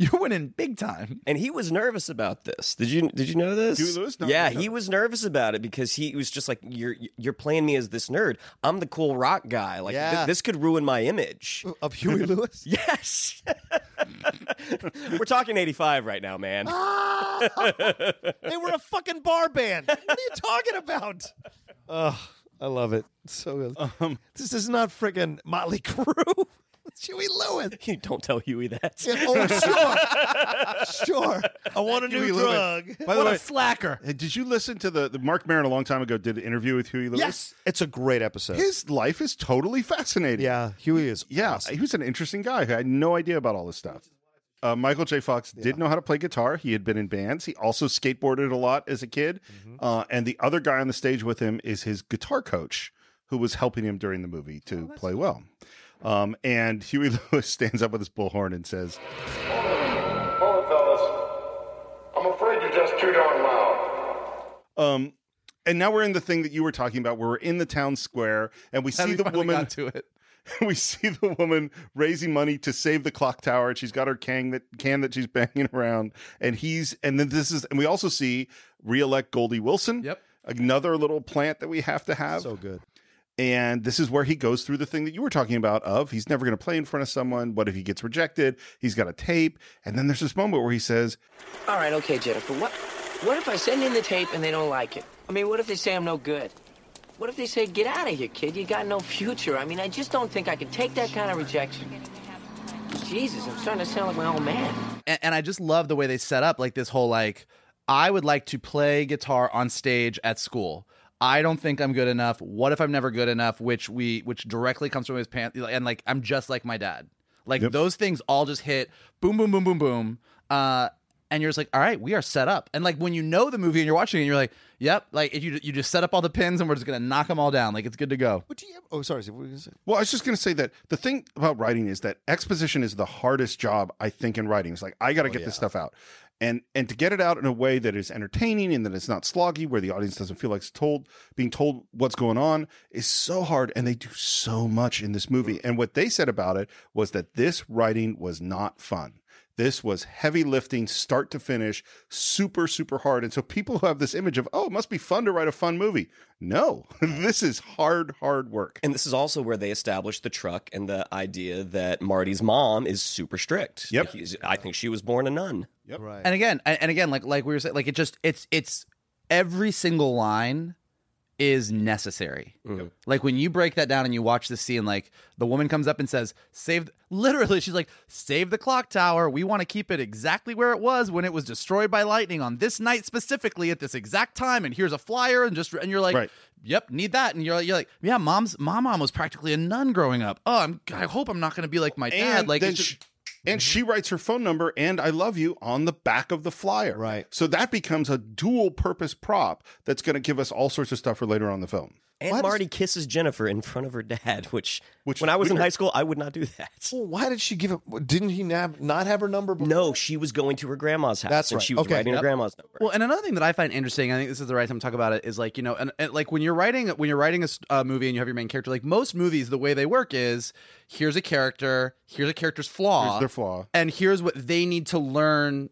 you're winning big time And he was nervous about this. Did you did you know this? Huey Lewis? No, yeah, no. he was nervous about it because he was just like, "You're you're playing me as this nerd. I'm the cool rock guy. Like Yeah. th- this could ruin my image." Of Huey Lewis? yes. We're talking 85 right now, man. they were a fucking bar band. What are you talking about? Oh, I love it. So good. Um, this is not freaking Motley Crue. It's Huey Lewis. You don't tell Huey that. Yeah, oh, sure. sure. I want a new Huey Lewis. drug. By the what way, a slacker Did you listen to the, the Marc Maron a long time ago? Did an interview with Huey Lewis? Yes. It's a great episode. His life is totally fascinating. yeah, Huey is. Yeah, awesome. he was an interesting guy. I had no idea about all this stuff. Uh, Michael J. Fox did know how to play guitar. He had been in bands. He also skateboarded a lot as a kid. Mm-hmm. Uh, and the other guy on the stage with him is his guitar coach, who was helping him during the movie to play well. Um, and Huey Lewis stands up with his bullhorn and says, Oh, fellas, I'm afraid you're just too darn loud. um, and now we're in the thing that you were talking about, where we're in the town square and we see We the woman got to it we see the woman raising money to save the clock tower and she's got her can that can that she's banging around and he's and then this is and we also see re-elect Goldie Wilson Yep. another little plant that we have to have So good. And this is where he goes through the thing that you were talking about of he's never going to play in front of someone what if he gets rejected he's got a tape and then there's this moment where he says All right, okay, Jennifer. What what if I send in the tape and they don't like it? I mean, what if they say I'm no good? What if they say, get out of here, kid? You got no future. I mean, I just don't think I can take that kind of rejection. Jesus, I'm starting to sound like my old man. and, and I just love the way they set up like this whole like I would like to play guitar on stage at school. I don't think I'm good enough. What if I'm never good enough? Which we which directly comes from his pants and like I'm just like my dad. Like Yep. those things all just hit boom boom boom boom boom. Uh and you're just like, all right, we are set up. And like when you know the movie and you're watching it, you're like, yep, like if you you just set up all the pins and we're just gonna knock them all down. Like it's good to go. What do you? Oh, sorry. What were you gonna say? Well, I was just going to say that the thing about writing is that exposition is the hardest job I think in writing. It's like I got to get this stuff out, and and to get it out in a way that is entertaining and that it's not sloggy, where the audience doesn't feel like it's told being told what's going on, is so hard. And they do so much in this movie. Mm. And what they said about it was that this writing was not fun. This was heavy lifting, start to finish, super, super hard. And so people who have this image of, oh, it must be fun to write a fun movie. No, this is hard, hard work. And this is also where they established the truck and the idea that Marty's mom is super strict. Yep. I think she was born a nun. Yep. Right. and again and and again like like we were saying like it just it's it's every single line is necessary. Mm-hmm. Like when you break that down and you watch the scene like the woman comes up and says save literally she's like save the clock tower. We want to keep it exactly where it was when it was destroyed by lightning on this night specifically at this exact time and here's a flyer and just and you're like Right. yep need that. And you're, you're like yeah mom's my mom was practically a nun growing up. Oh i'm i hope i'm not going to be like my dad. and like then it's just- she, and mm-hmm. she writes her phone number and I love you on the back of the flyer. Right. So that becomes a dual purpose prop that's going to give us all sorts of stuff for later on the film. And Why does- Marty kisses Jennifer in front of her dad, which, Which when I was in high school, I would not do that. Well, why did she give it? Didn't he not, not have her number? Before? No, she was going to her grandma's house. That's and right. she was Okay. writing Yep. her grandma's number. Well, and another thing that I find interesting, I think this is the right time to talk about it, is like you know, and, and like when you're writing when you're writing a uh, movie and you have your main character, like most movies, the way they work is here's a character, here's a character's flaw, Here's their flaw. and here's what they need to learn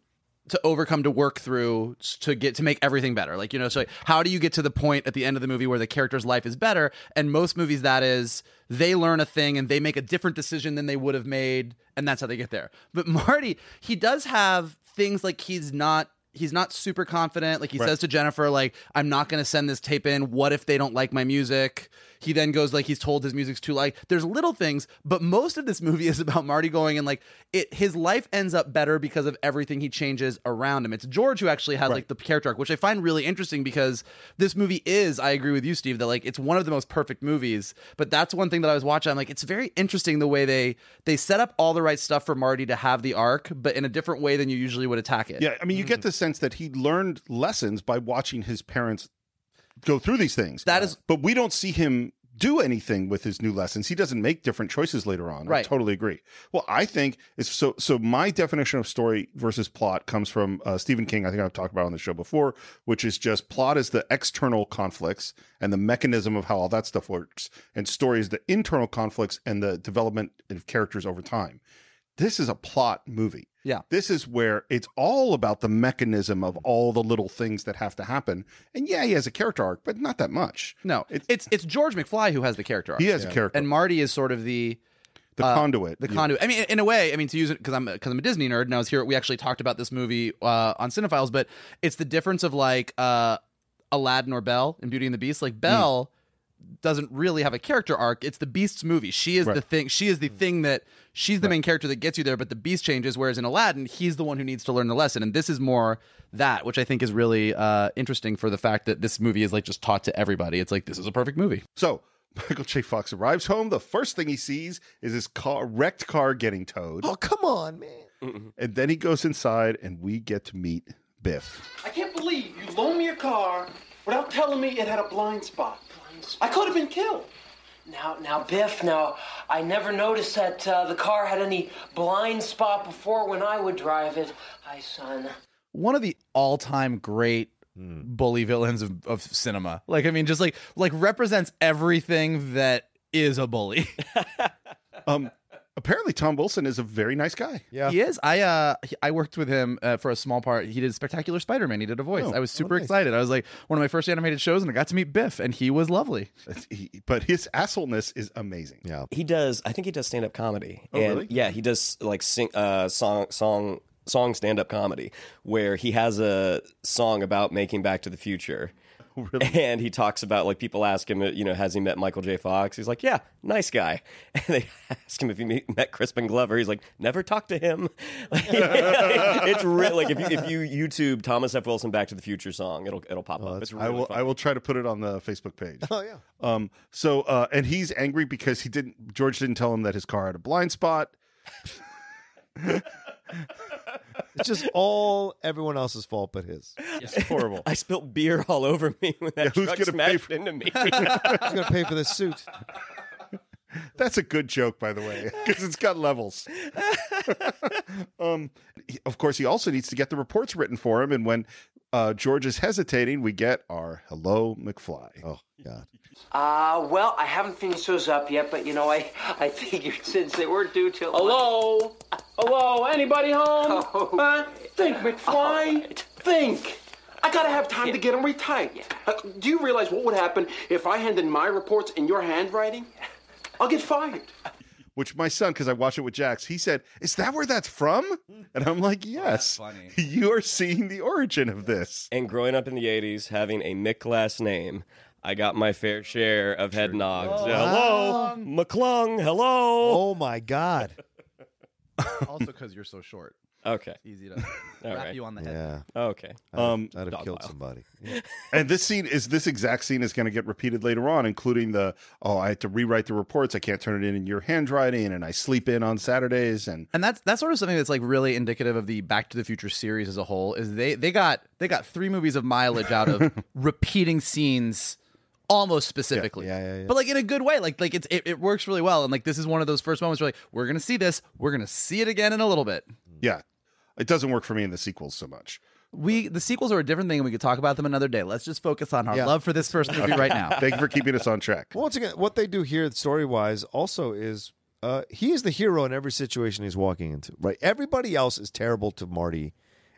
to overcome to work through to get to make everything better. Like you know so like, how do you get to the point at the end of the movie where the character's life is better? And most movies that is they learn a thing and they make a different decision than they would have made and that's how they get there. But marty he does have things like he's not he's not super confident. Like he Right. says to jennifer like i'm not going to send this tape in. What if they don't like my music he then goes like he's told his music's too light. There's little things, but most of this movie is about Marty going and like it. His life ends up better because of everything he changes around him. It's George who actually has like the character arc, which I find really interesting because this movie is. I agree with you, Steve, that like it's one of the most perfect movies. But that's one thing that I was watching. I'm like, it's very interesting the way they they set up all the right stuff for Marty to have the arc, but in a different way than you usually would attack it. Yeah, I mean, you get mm-hmm. the sense that he learned lessons by watching his parents go through these things. That is- but we don't see him do anything with his new lessons. He doesn't make different choices later on. I Right. totally agree. Well, I think it's so. So my definition of story versus plot comes from uh, Stephen King. I think I've talked about on the show before, which is just plot is the external conflicts and the mechanism of how all that stuff works, and story is the internal conflicts and the development of characters over time. This is a plot movie. Yeah. This is where it's all about the mechanism of all the little things that have to happen. And yeah, he has a character arc, but not that much. No, it's it's, George McFly who has the character arc. He has a character and Marty is sort of the The uh, conduit. The Yeah. conduit. I mean, in a way, I mean to use it because I'm because I'm a Disney nerd and I was here. We actually talked about this movie uh, on Cine-Files, but it's the difference of like uh, Aladdin or Belle in Beauty and the Beast. Like Belle doesn't really have a character arc. It's the Beast's movie. She is the thing. She is the thing that she's the main character that gets you there. But the Beast changes. Whereas in Aladdin, he's the one who needs to learn the lesson. And this is more that, which I think is really uh, interesting for the fact that this movie is like just taught to everybody. It's like this is a perfect movie. So Michael J. Fox arrives home. The first thing he sees is his car, wrecked car getting towed. Oh, come on, man. And then he goes inside, and we get to meet Biff. I can't believe you loaned me a car without telling me it had a blind spot. I could have been killed. Now, now, Biff. Now, I never noticed that uh, the car had any blind spot before when I would drive it. Hi, son. one of the all-time great bully villains of, of cinema. Like I mean, just like like represents everything that is a bully. Um, apparently, Tom Wilson is a very nice guy. Yeah. He is. I uh he- I worked with him uh, for a small part. He did Spectacular Spider-Man. He did a voice. Oh, I was oh, super nice. excited. I was like one of my first animated shows, and I got to meet Biff, and he was lovely. He- but his assholeness is amazing. Yeah. He does. I think he does stand up comedy. Oh, and really? Yeah, he does like sing, uh, song, song, song stand up comedy where he has a song about making Back to the Future. Really? And he talks about like people ask him, you know, has he met Michael J. Fox? He's like, yeah, nice guy. And they ask him if he meet, met Crispin Glover. He's like, never talked to him. it's really like if you, if you YouTube Thomas F. Wilson Back to the Future song, it'll it'll pop up. It's really I will. funny. I will try to put it on the Facebook page. Oh yeah. Um. So, uh, and he's angry because he didn't. George didn't tell him that his car had a blind spot. It's just all everyone else's fault but his. It's horrible. I spilt beer all over me when that Yeah, who's truck gonna pay smashed for- into me. Who's gonna pay for this suit? That's a good joke, by the way, because it's got levels. um, he- of course, he also needs to get the reports written for him, and when uh, George is hesitating, we get our "Hello, McFly." Oh God. Uh, well, I haven't finished those up yet, but you know, I, I figured since they were due till. Hello? Hello? Anybody home? Oh. Huh? Think, McFly. All right. Think. I gotta have time to get them retyped. Uh, do you realize what would happen if I handed my reports in your handwriting? I'll get fired. Which my son, because I watch it with Jax, he said, "Is that where that's from?" And I'm like, oh, "Yes." funny. You are seeing the origin of this. And growing up in the 80s, having a Mick last name, I got my fair share of head nods. Oh, hello, McClung. Hello. Oh my God. also, because you're so short, Okay. it's easy to wrap right. you on the head. Yeah. Okay. Um, I'd have killed pile. somebody. Yeah. And this scene is this exact scene is going to get repeated later on, including the oh, I had to rewrite the reports. I can't turn it in in your handwriting, and I sleep in on Saturdays. And and that's that's sort of something that's like really indicative of the Back to the Future series as a whole. Is they they got they got three movies of mileage out of repeating scenes almost specifically. Yeah, yeah, yeah. But like in a good way. Like like it's it, it works really well. And like this is one of those first moments where like we're gonna see this, we're gonna see it again in a little bit. yeah, it doesn't work for me in the sequels so much. We the sequels are a different thing and we could talk about them another day. Let's just focus on our Yeah. love for this first movie right now. Thank you for keeping us on track. Well, once again, what they do here, story wise, also is uh, he is the hero in every situation he's walking into. Right, everybody else is terrible to Marty,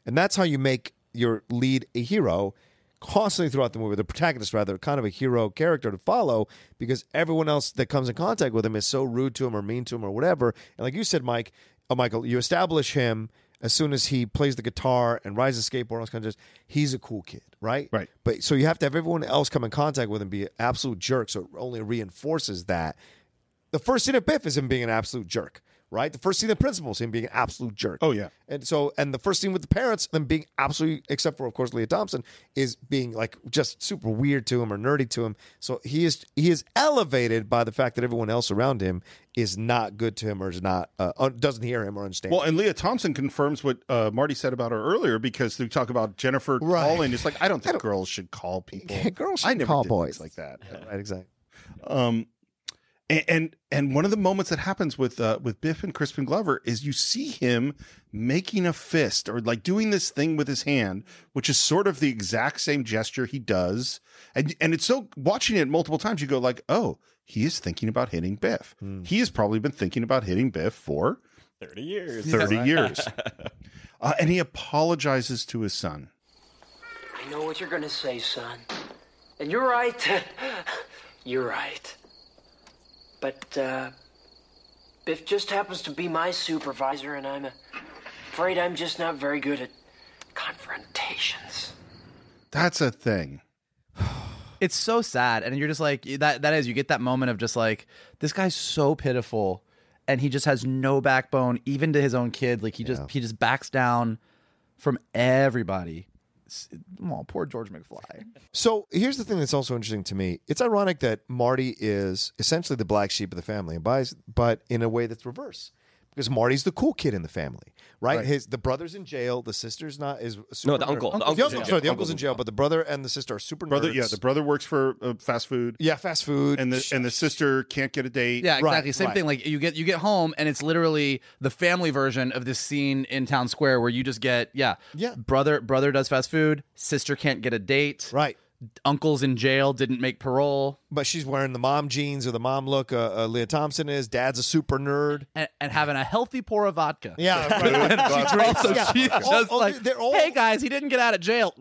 and that's how you make your lead a hero. Constantly throughout the movie, the protagonist rather, kind of a hero character to follow because everyone else that comes in contact with him is so rude to him or mean to him or whatever. And like you said, Mike, uh, Michael, you establish him as soon as he plays the guitar and rides the skateboard, all kinds of stuff, he's a cool kid, right? Right. But so you have to have everyone else come in contact with him be an absolute jerk, so it only reinforces that. The first scene of Biff is him being an absolute jerk, right? The first scene of Principal is him being an absolute jerk. Oh, yeah. And so, and the first scene with the parents, them being absolutely, except for of course Lea Thompson, is being like just super weird to him or nerdy to him. So he is he is elevated by the fact that everyone else around him is not good to him or is not uh, doesn't hear him or understand. Well, and Lea Thompson confirms what uh, Marty said about her earlier because they talk about Jennifer Right. calling. It's like I don't think girls should call people. girls I should never call boys like that. right, exactly. Um, and, and and one of the moments that happens with uh, with Biff and Crispin Glover is you see him making a fist or like doing this thing with his hand, which is sort of the exact same gesture he does, and and it's so watching it multiple times you go like, oh, he is thinking about hitting Biff. He has probably been thinking about hitting Biff for 30 years. thirty years, uh, and he apologizes to his son. I know what you're gonna say, son. And you're right. you're right. But, uh, Biff just happens to be my supervisor, and I'm afraid I'm just not very good at confrontations. That's a thing. it's so sad and you're just like that that is you get that moment of just like this guy's so pitiful and he just has no backbone even to his own kid like he just he just backs down from everybody S- oh, poor george mcfly So here's the thing that's also interesting to me. It's ironic that Marty is essentially the black sheep of the family, and buys, but in a way that's reverse. Because Marty's the cool kid in the family, right? Right. His the brother's in jail, the sister's not is a No, the nerd. uncle. The the uncle's uncle- in sorry, jail. the uncle's in jail, but the brother and the sister are super Brother, nerds. yeah, the brother works for uh, fast food. yeah, fast food, and the and the sister can't get a date. yeah exactly Right, same right. thing like you get you get home and it's literally the family version of this scene in town square where you just get yeah Yeah. brother brother does fast food sister can't get a date right. Uncle's in jail didn't make parole But she's wearing the mom jeans or the mom look. Uh, uh, Lea Thompson is. Dad's a super nerd. and, and having a healthy pour of vodka Yeah, and she drinks, so Yeah. she's All- just all- like, they're all- "Hey guys, he didn't get out of jail."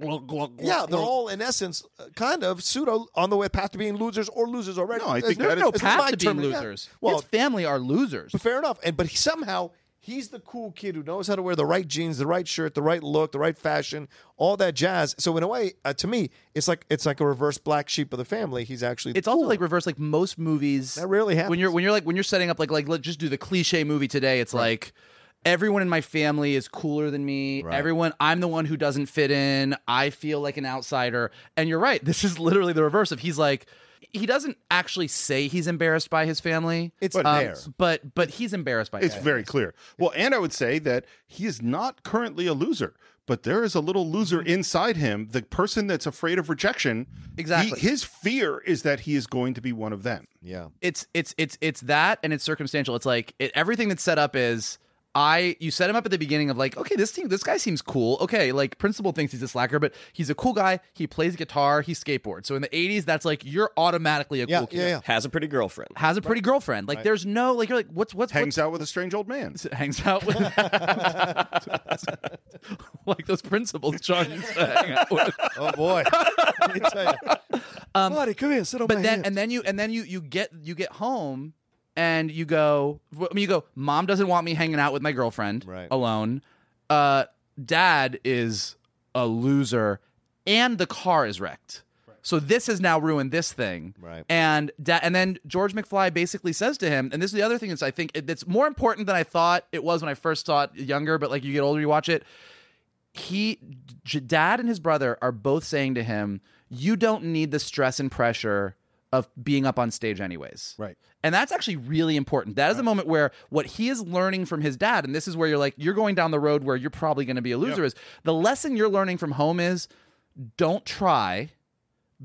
Yeah, they're all in essence uh, kind of pseudo on the way path to being losers or losers already. No, I think There's that There's is- no path to being term- yeah. losers. Well, His family are losers. But fair enough. And but he, somehow he's the cool kid who knows how to wear the right jeans, the right shirt, the right look, the right fashion, all that jazz. So in a way, uh, to me, it's like it's like a reverse black sheep of the family. He's actually the It's also like reverse. Like most movies, That rarely happens. When you're when you're like when you're setting up like like let's just do the cliche movie today. It's like everyone in my family is cooler than me. Right. Everyone, I'm the one who doesn't fit in. I feel like an outsider. And you're right. This is literally the reverse of he's like. He doesn't actually say he's embarrassed by his family. It's um, there. but but he's embarrassed by. It's his very clear. Well, and I would say that he is not currently a loser, but there is a little loser inside him, the person that's afraid of rejection. Exactly. He- his fear is that he is going to be one of them. yeah. it's it's it's it's that and it's circumstantial it's like it, everything that's set up is I you set him up at the beginning of like okay this team this guy seems cool okay like principal thinks he's a slacker but he's a cool guy he plays guitar he skateboards so in the 80s that's like you're automatically a Yeah, cool kid yeah, yeah. Has a pretty girlfriend. has a pretty girlfriend like there's no like you're like what's what's Hangs out with a strange old man. what's hangs out with like those principals John used to hang out with Oh boy. Let me tell you. Um, Buddy, come here, sit on but my then hand. and then you and then you you get you get home and you go I mean you go mom doesn't want me hanging out with my girlfriend Right. alone. Uh dad is a loser and the car is wrecked. So this has now ruined this thing. Right. and da- and then george mcfly basically says to him and this is the other thing that's i think it, it's more important than i thought it was when i first saw it younger but like you get older you watch it. He J- dad and his brother are both saying to him you don't need the stress and pressure of being up on stage anyways Right. and that's actually really important that is a moment where what he is learning from his dad and this is where you're like you're going down the road where you're probably going to be a loser is the lesson you're learning from home is don't try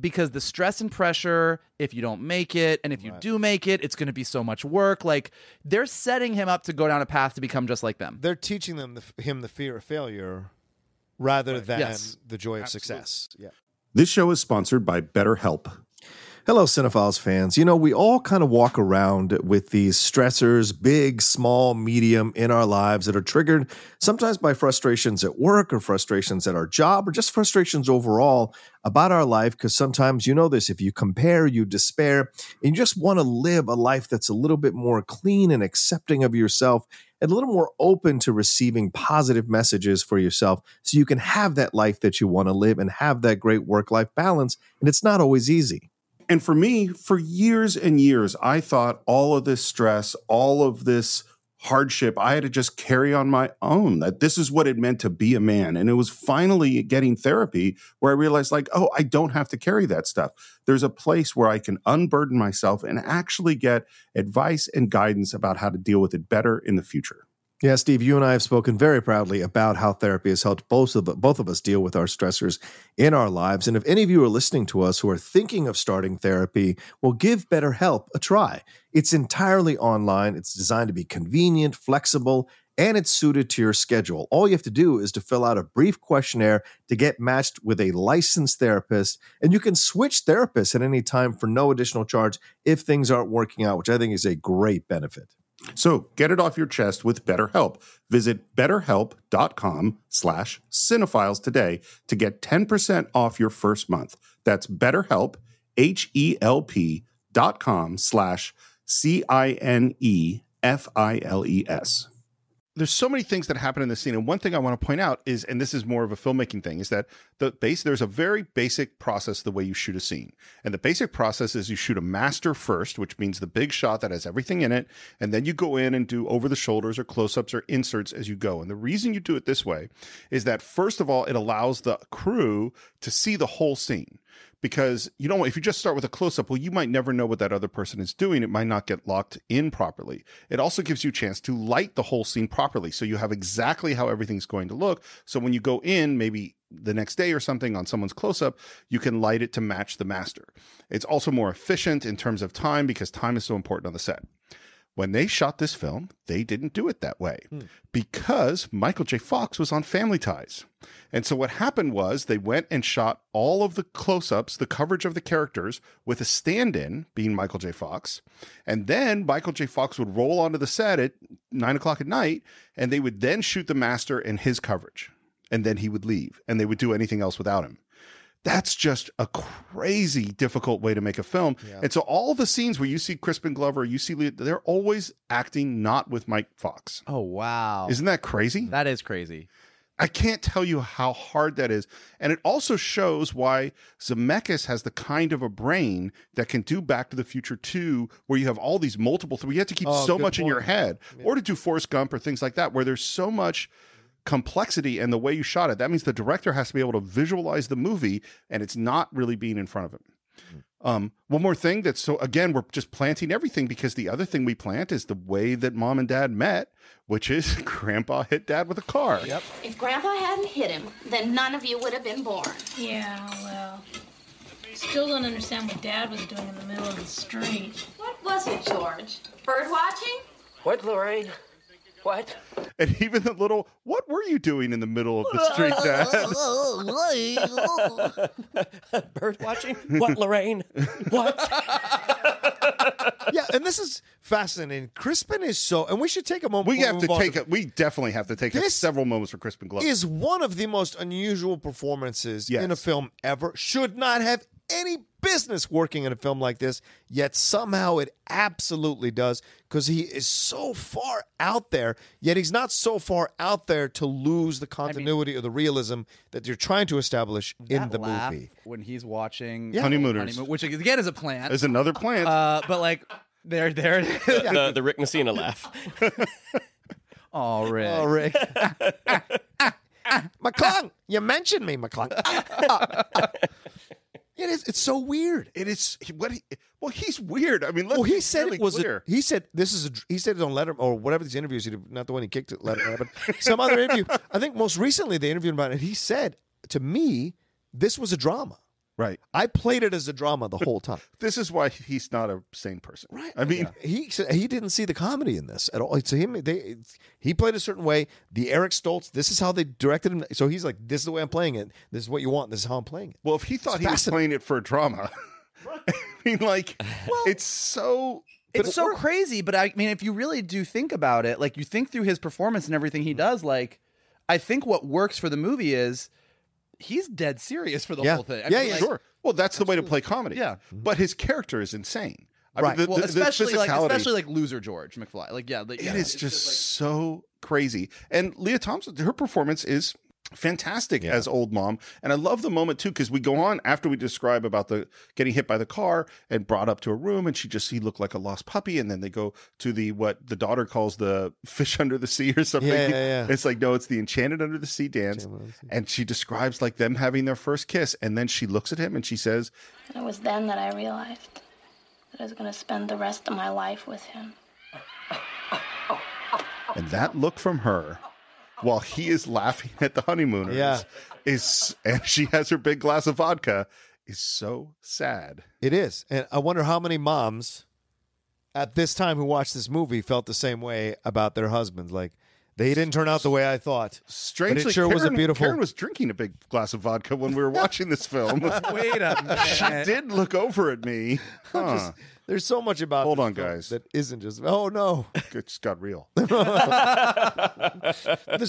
because the stress and pressure if you don't make it and if you do make it it's going to be so much work like they're setting him up to go down a path to become just like them They're teaching them the, him the fear of failure rather than Yes. the joy of success. Yeah. This show is sponsored by BetterHelp. Hello, Cine-Files fans. You know, we all kind of walk around with these stressors, big, small, medium, in our lives that are triggered sometimes by frustrations at work or frustrations at our job or just frustrations overall about our life. Because sometimes you know this if you compare, you despair, and you just want to live a life that's a little bit more clean and accepting of yourself and a little more open to receiving positive messages for yourself so you can have that life that you want to live and have that great work life balance. And it's not always easy. And for me, for years and years, I thought all of this stress, all of this hardship, I had to just carry on my own, that this is what it meant to be a man. And it was finally getting therapy where I realized, like, oh, I don't have to carry that stuff. There's a place where I can unburden myself and actually get advice and guidance about how to deal with it better in the future. Yeah, Steve, you and I have spoken very proudly about how therapy has helped both of both of us deal with our stressors in our lives. And if any of you are listening to us who are thinking of starting therapy, well, give BetterHelp a try. It's entirely online. It's designed to be convenient, flexible, and it's suited to your schedule. All you have to do is to fill out a brief questionnaire to get matched with a licensed therapist, and you can switch therapists at any time for no additional charge if things aren't working out, which I think is a great benefit. So get it off your chest with BetterHelp. Visit betterhelp.com slash cinefiles today to get 10% off your first month. That's betterhelp, H-E-L-P dot com slash C-I-N-E-F-I-L-E-S. There's so many things that happen in the scene and one thing i want to point out is and this is more of a filmmaking thing is that the base there's a very basic process the way you shoot a scene. And the basic process is you shoot a master first which means the big shot that has everything in it and then you go in and do over the shoulders or close-ups or inserts as you go. And the reason you do it this way is that first of all it allows the crew to see the whole scene because you know if you just start with a close up well you might never know what that other person is doing. It might not get locked in properly. It also gives you a chance to light the whole scene properly so you have exactly how everything's going to look. So when you go in maybe the next day or something on someone's close up you can light it to match the master. It's also more efficient in terms of time because time is so important on the set when they shot this film, they didn't do it that way hmm. because Michael J. Fox was on Family Ties. And so what happened was they went and shot all of the close ups, the coverage of the characters with a stand in, being Michael J. Fox. And then Michael J. Fox would roll onto the set at nine o'clock at night and they would then shoot the master and his coverage. And then he would leave and they would do anything else without him that's just a crazy difficult way to make a film. And so all the scenes where you see Crispin Glover, you see Lee, they're always acting not with Mike Fox. Oh wow. Isn't that crazy? That is crazy. I can't tell you how hard that is. And it also shows why Zemeckis has the kind of a brain that can do Back to the Future 2, where you have all these multiple, where you have to keep Oh, so much in your point. head, or to do Forrest Gump or things like that, where there's so much complexity and the way you shot it. That means the director has to be able to visualize the movie and it's not really being in front of him. Um, one more thing that's so again, we're just planting everything because the other thing we plant is the way that mom and dad met, which is grandpa hit dad with a car. Yep. If Grandpa hadn't hit him, then none of you would have been born. Yeah, well. Still don't understand what Dad was doing in the middle of the street. What was it, George? Bird watching? What, Lorraine? What? And even the little, what were you doing in the middle of the street, dad? Bird watching? What, Lorraine? What? yeah, and this is fascinating. Crispin is so, and we should take a moment. we have to take it. We definitely have to take This several moments for Crispin Glover. is one of the most unusual performances in a film ever. Should not have any business working in a film like this, yet somehow it absolutely does because he is so far out there, yet he's not so far out there to lose the continuity or the realism that you're trying to establish in the laugh movie. when he's watching Yeah. Honeymooners. Honeymoon- which again is a plant. There's another plant. Uh, but like there, there it is. the, the Rick Messina laugh. Oh, Rick. Oh, Rick. McClung, you mentioned me, McClung. It is. It's so weird. It is what he. Well, he's weird. I mean, let's well, he said really it was. A, he said this is. A, he said it on Letter or whatever these interviews. He did, not the one he kicked it, Letter, but some other interview. I think most recently they interviewed him about it. He said to me, this was a drama. Right. I played it as a drama the whole time. This is why he's not a sane person. Right. I mean, he he didn't see the comedy in this at all. To him, they he played a certain way. The Eric Stoltz, this is how they directed him. So he's like, "This is the way I'm playing it. This is what you want. This is how I'm playing it." well, if he thought It's he was playing it for a drama, I mean, like, it's so. it's it so works. crazy, but I mean, if you really do think about it, like you think through his performance and everything he mm. does, like I think what works for the movie is he's dead serious for the whole thing. I yeah, mean, yeah, like- sure. Well, that's the way to play comedy. Yeah. Mm-hmm. but his character is insane. I right. mean, the, well, the- the especially like especially like loser George McFly. Like yeah, like, It yeah, is it's just, so crazy. And Lea Thompson, her performance is fantastic as old mom. And I love the moment too, because we go on after we describe about the getting hit by the car and brought up to a room and she just he looked like a lost puppy. And then they go to the what the daughter calls the fish under the sea or something. Yeah, yeah, yeah. It's like, no, it's the enchanted under the sea dance. And she describes like them having their first kiss. And then she looks at him and she says, And it was then that I realized that I was going to spend the rest of my life with him. And that look from her while he is laughing at the honeymooners Yeah. is and she has her big glass of vodka is so sad. It is. And I wonder how many moms at this time who watched this movie felt the same way about their husbands. Like, they didn't turn out the way I thought. Strangely, but it sure was a Karen- beautiful. Karen was drinking a big glass of vodka when we were watching this film. Wait a minute! she did look over at me. Huh. Just- there's so much about Hold this on, film guys. that isn't just oh no it just got real there's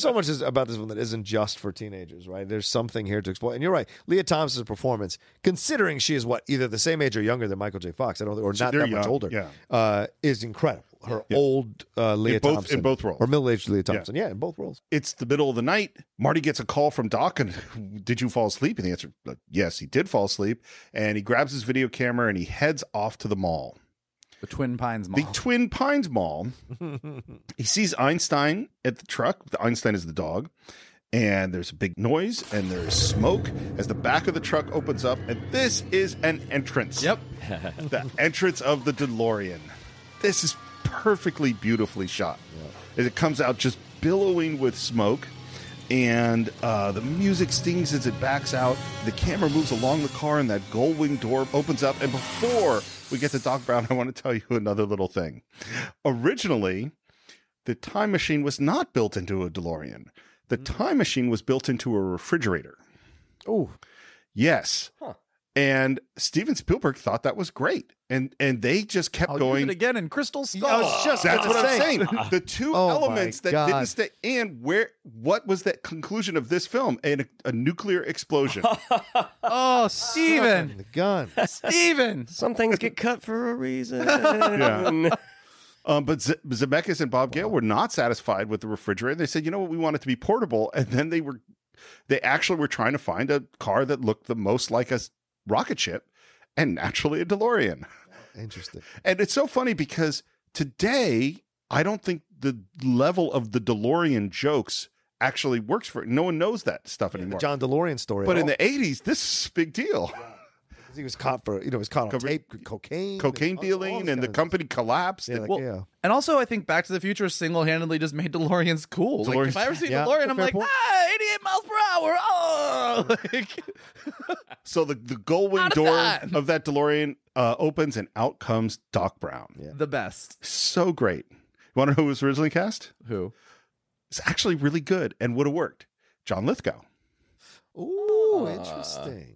so much about this one that isn't just for teenagers right there's something here to explore and you're right lea thompson's performance considering she is what either the same age or younger than michael j fox i don't or not they're that much older yeah. uh, is incredible her Yeah. old uh, lea in both thompson in both roles or middle-aged lea thompson yeah, in both roles It's the middle of the night. Marty gets a call from Doc, and did you fall asleep? And the answer, uh, yes, he did fall asleep. And he grabs his video camera and he heads off to the mall. the Twin Pines Mall. The Twin Pines Mall. he sees Einstein at the truck. The Einstein is the dog. And there's a big noise and there's smoke as the back of the truck opens up. And this is an entrance. Yep. the entrance of the DeLorean. This is perfectly beautifully shot. As it comes out just billowing with smoke. And uh, the music stings as it backs out. The camera moves along the car, and that gull wing door opens up. And before we get to Doc Brown, I want to tell you another little thing. Originally, the time machine was not built into a DeLorean. The time machine was built into a refrigerator. Oh, yes. And Steven Spielberg thought that was great, and and they just kept I'll going use it again in Crystal Skull. I was just That's gonna what I'm saying. The two Oh, elements that God. didn't stay, and where what was that conclusion of this film? And a, a nuclear explosion. Oh, Steven. the gun Steven. Some things get cut for a reason. Yeah. Um, but Z- Zemeckis and Bob Gale were not satisfied with the refrigerator. They said, "You know what? We want it to be portable." And then they were, they actually were trying to find a car that looked the most like a s- rocket ship, and naturally a DeLorean. interesting And it's so funny because today, I don't think the level of the DeLorean jokes actually works for it. No one knows that stuff the anymore. The John delorean story but in all. the 80s, this is a big deal. He was caught for you know he was caught on Cover- tape cocaine Cocaine all- all dealing, this and the kind of- company collapsed. yeah, and- like, yeah And also, I think Back to the Future single handedly just made DeLoreans cool. Like, if I ever see Yeah, DeLorean, I'm fair like, point. ah, 88 miles per hour. Oh, like, So the, the gull wing Out of door time. of that DeLorean uh, opens, and out comes Doc Brown. the best. So great. You want to know who was originally cast? Who? It's actually really good and would have worked. John Lithgow. Ooh, interesting.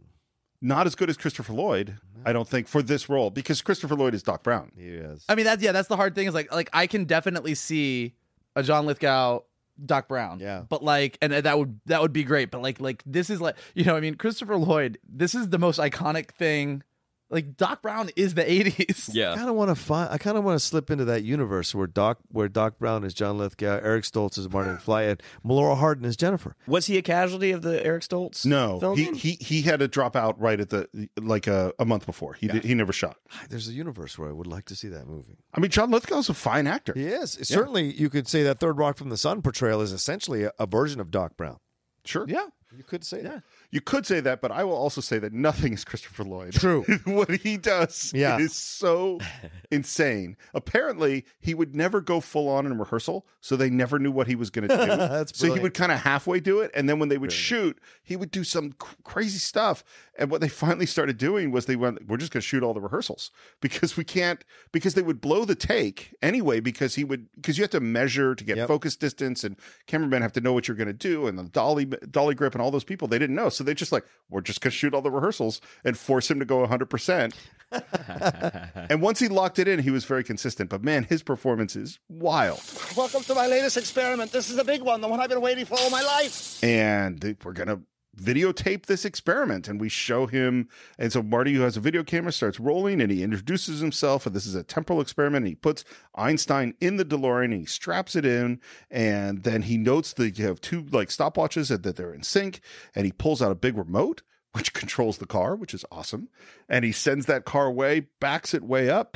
Not as good as Christopher Lloyd, I don't think, for this role because Christopher Lloyd is Doc Brown. Yes. I mean, that's yeah, that's the hard thing. Is like, like I can definitely see a John Lithgow, Doc Brown. Yeah. But like, and that would that would be great. But like, like this is like, you know, I mean, Christopher Lloyd. This is the most iconic thing. Like Doc Brown is the '80s. Yeah, I kind of want to find. I kind of want to slip into that universe where Doc, where Doc Brown is John Lithgow, Eric Stoltz is Martin McFly, and Melora Hardin is Jennifer. Was he a casualty of the Eric Stoltz? No, filming? he, he he had to drop out right at the like a, a month before. He did, he never shot. There's a universe where I would like to see that movie. I mean, John Lithgow's a fine actor. He is certainly. You could say that Third Rock from the Sun portrayal is essentially a, a version of Doc Brown. Sure. Yeah. You could say that. You could say that, but I will also say that nothing is Christopher Lloyd. True. what he does Yeah. is so insane. Apparently, he would never go full on in rehearsal, so they never knew what he was going to do. That's so he would kind of halfway do it, and then when they would shoot, he would do some cr- crazy stuff. And what they finally started doing was they went, "We're just going to shoot all the rehearsals because we can't." Because they would blow the take anyway, because he would because you have to measure to get Yep. focus distance, and cameramen have to know what you're going to do, and the dolly dolly grip and all all those people. They didn't know. So they just like, we're just going to shoot all the rehearsals and force him to go 100%. and once he locked it in, he was very consistent. But man, his performance is wild. Welcome to my latest experiment. This is a big one, the one I've been waiting for all my life. and they- we're gonna videotape this experiment and we show him and so marty who has a video camera starts rolling and he introduces himself and this is a temporal experiment and he puts einstein in the delorean and he straps it in and then he notes that you have two like stopwatches and that they're in sync and he pulls out a big remote which controls the car which is awesome and he sends that car way backs it way up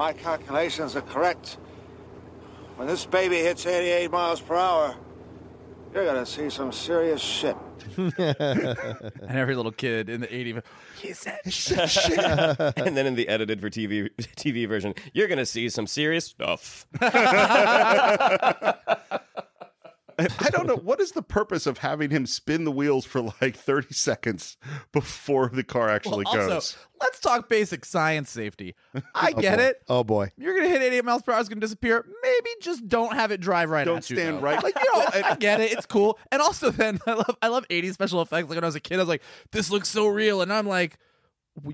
My calculations are correct. When this baby hits 88 miles per hour, you're gonna see some serious shit. and every little kid in the 80s, he said shit. and then in the edited for TV TV version, you're gonna see some serious stuff. I don't know what is the purpose of having him spin the wheels for like 30 seconds before the car actually also, goes. let's talk basic science safety. I Oh, get boy. it. Oh boy. You're gonna hit 80 miles per hour. It's gonna disappear. Maybe just don't have it drive right Don't at you. stand though. right- Like you know, I get it. It's cool. And also, then I love I love 80 special effects. Like when I was a kid, I was like, this looks so real, and I'm like,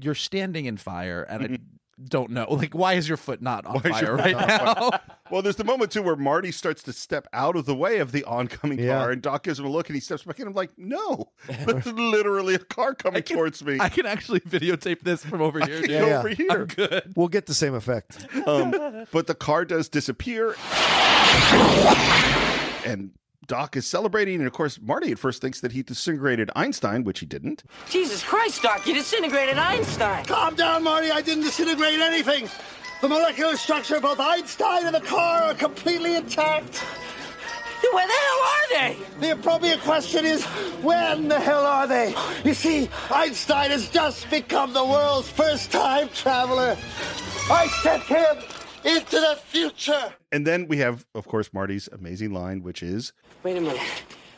you're standing in fire, and I don't know. Like, why is your foot not on. Why fire right now? fire? Well, there's the moment too where Marty starts to step out of the way of the oncoming Yeah. car, and Doc gives him a look, and he steps back in. I'm like, no, there's literally a car coming towards me. I can actually videotape this from over here. can dude. go over here. I'm good. We'll get the same effect. Um, but the car does disappear, and Doc is celebrating. And of course, Marty at first thinks that he disintegrated Einstein, which he didn't. Jesus Christ, Doc, you disintegrated Einstein. Calm down, Marty. I didn't disintegrate anything. The molecular structure of both Einstein and the car are completely intact. Where the hell are they? The appropriate question is, when the hell are they? You see, Einstein has just become the world's first time traveler. I sent him into the future. And then we have, of course, Marty's amazing line, which is, Wait a minute.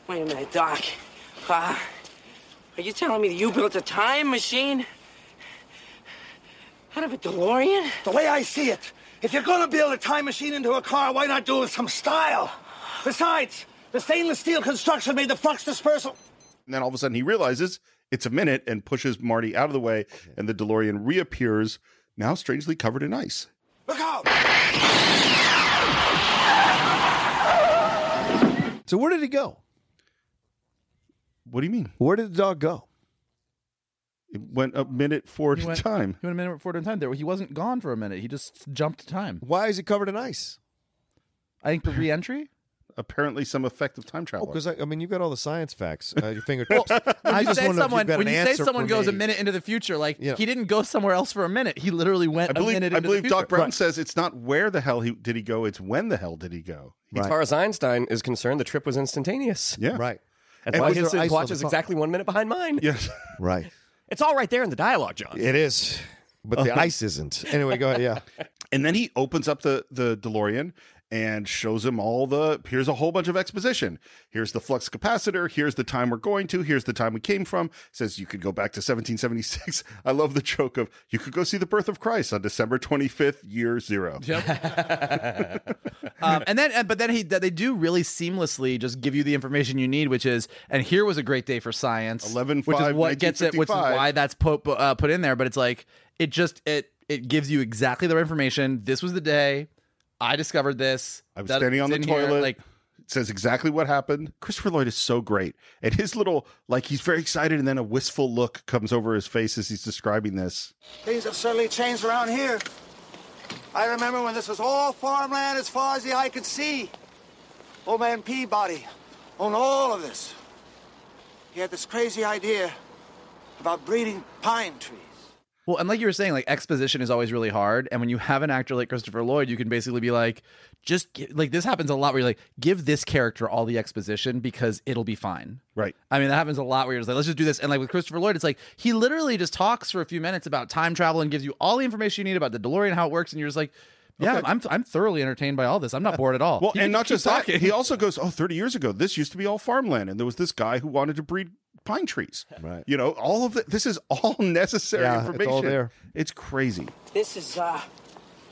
Wait a minute, Doc. Uh, are you telling me that you built a time machine? Out of a DeLorean? The way I see it, if you're gonna build a time machine into a car, why not do it with some style? Besides, the stainless steel construction made the flux dispersal. and then all of a sudden he realizes it's a minute and pushes Marty out of the way, and the DeLorean reappears, now strangely covered in ice. Look out! So where did he go? What do you mean? Where did the dog go? It went a minute forward He in went- time. He went a minute forward in time. There, he wasn't gone for a minute. He just jumped time. Why is he covered in ice? I think the re-entry. Apparently, some effective time Oh, travel. because I, I mean, you've got all the science facts at your fingertips. When I you just say wonder if someone, you've got when an you say someone for goes a minute into the future, like Yeah. he didn't go somewhere else for a minute. He literally went I believe, a minute I believe the future. Doc Brown says it's not where the hell he did he go, it's when the hell did he go. As far as Einstein is concerned, the trip was instantaneous. Yeah. Right. That's And why was his there ice on watch is exactly one minute behind mine. Yes. Right. It's all right there in the dialogue, John. It is. But the ice isn't. Anyway, go ahead. Yeah. And then he opens up the the DeLorean and shows him all the here's a whole bunch of exposition. Here's the flux capacitor, here's the time we're going to, here's the time we came from. Says you could go back to 1776. I love the joke of you could go see the birth of Christ on December 25th, year 0. um, and then, but then he, they do really seamlessly just give you the information you need, which is, and here was a great day for science. 11 which is what gets it, which is why that's put uh, put in there. But it's like it just it it gives you exactly the information. This was the day I discovered this. I was That- standing on the it's in here, toilet. like it says exactly what happened. Christopher Lloyd is so great. And his little, like, he's very excited, and then a wistful look comes over his face as he's describing this. Things have certainly changed around here. I remember when this was all farmland as far as the eye could see. Old man Peabody owned all of this. He had this crazy idea about breeding pine trees. Well, and like you were saying, like exposition is always really hard. And when you have an actor like Christopher Lloyd, you can basically be like, just like this happens a lot where you're like, give this character all the exposition because it'll be fine. Right. I mean, that happens a lot where you're just like, let's just do this. And like with Christopher Lloyd, it's like he literally just talks for a few minutes about time travel and gives you all the information you need about the DeLorean, how it works. And you're just like, yeah, Okay. I'm, I'm thoroughly entertained by all this. I'm not bored at all. Well, He and not just that, he also goes, Oh, 30 years ago, this used to be all farmland, and there was this guy who wanted to breed pine trees. Right. You know, all of it. This is all necessary Yeah, it's all information. there. It's crazy. This is, uh,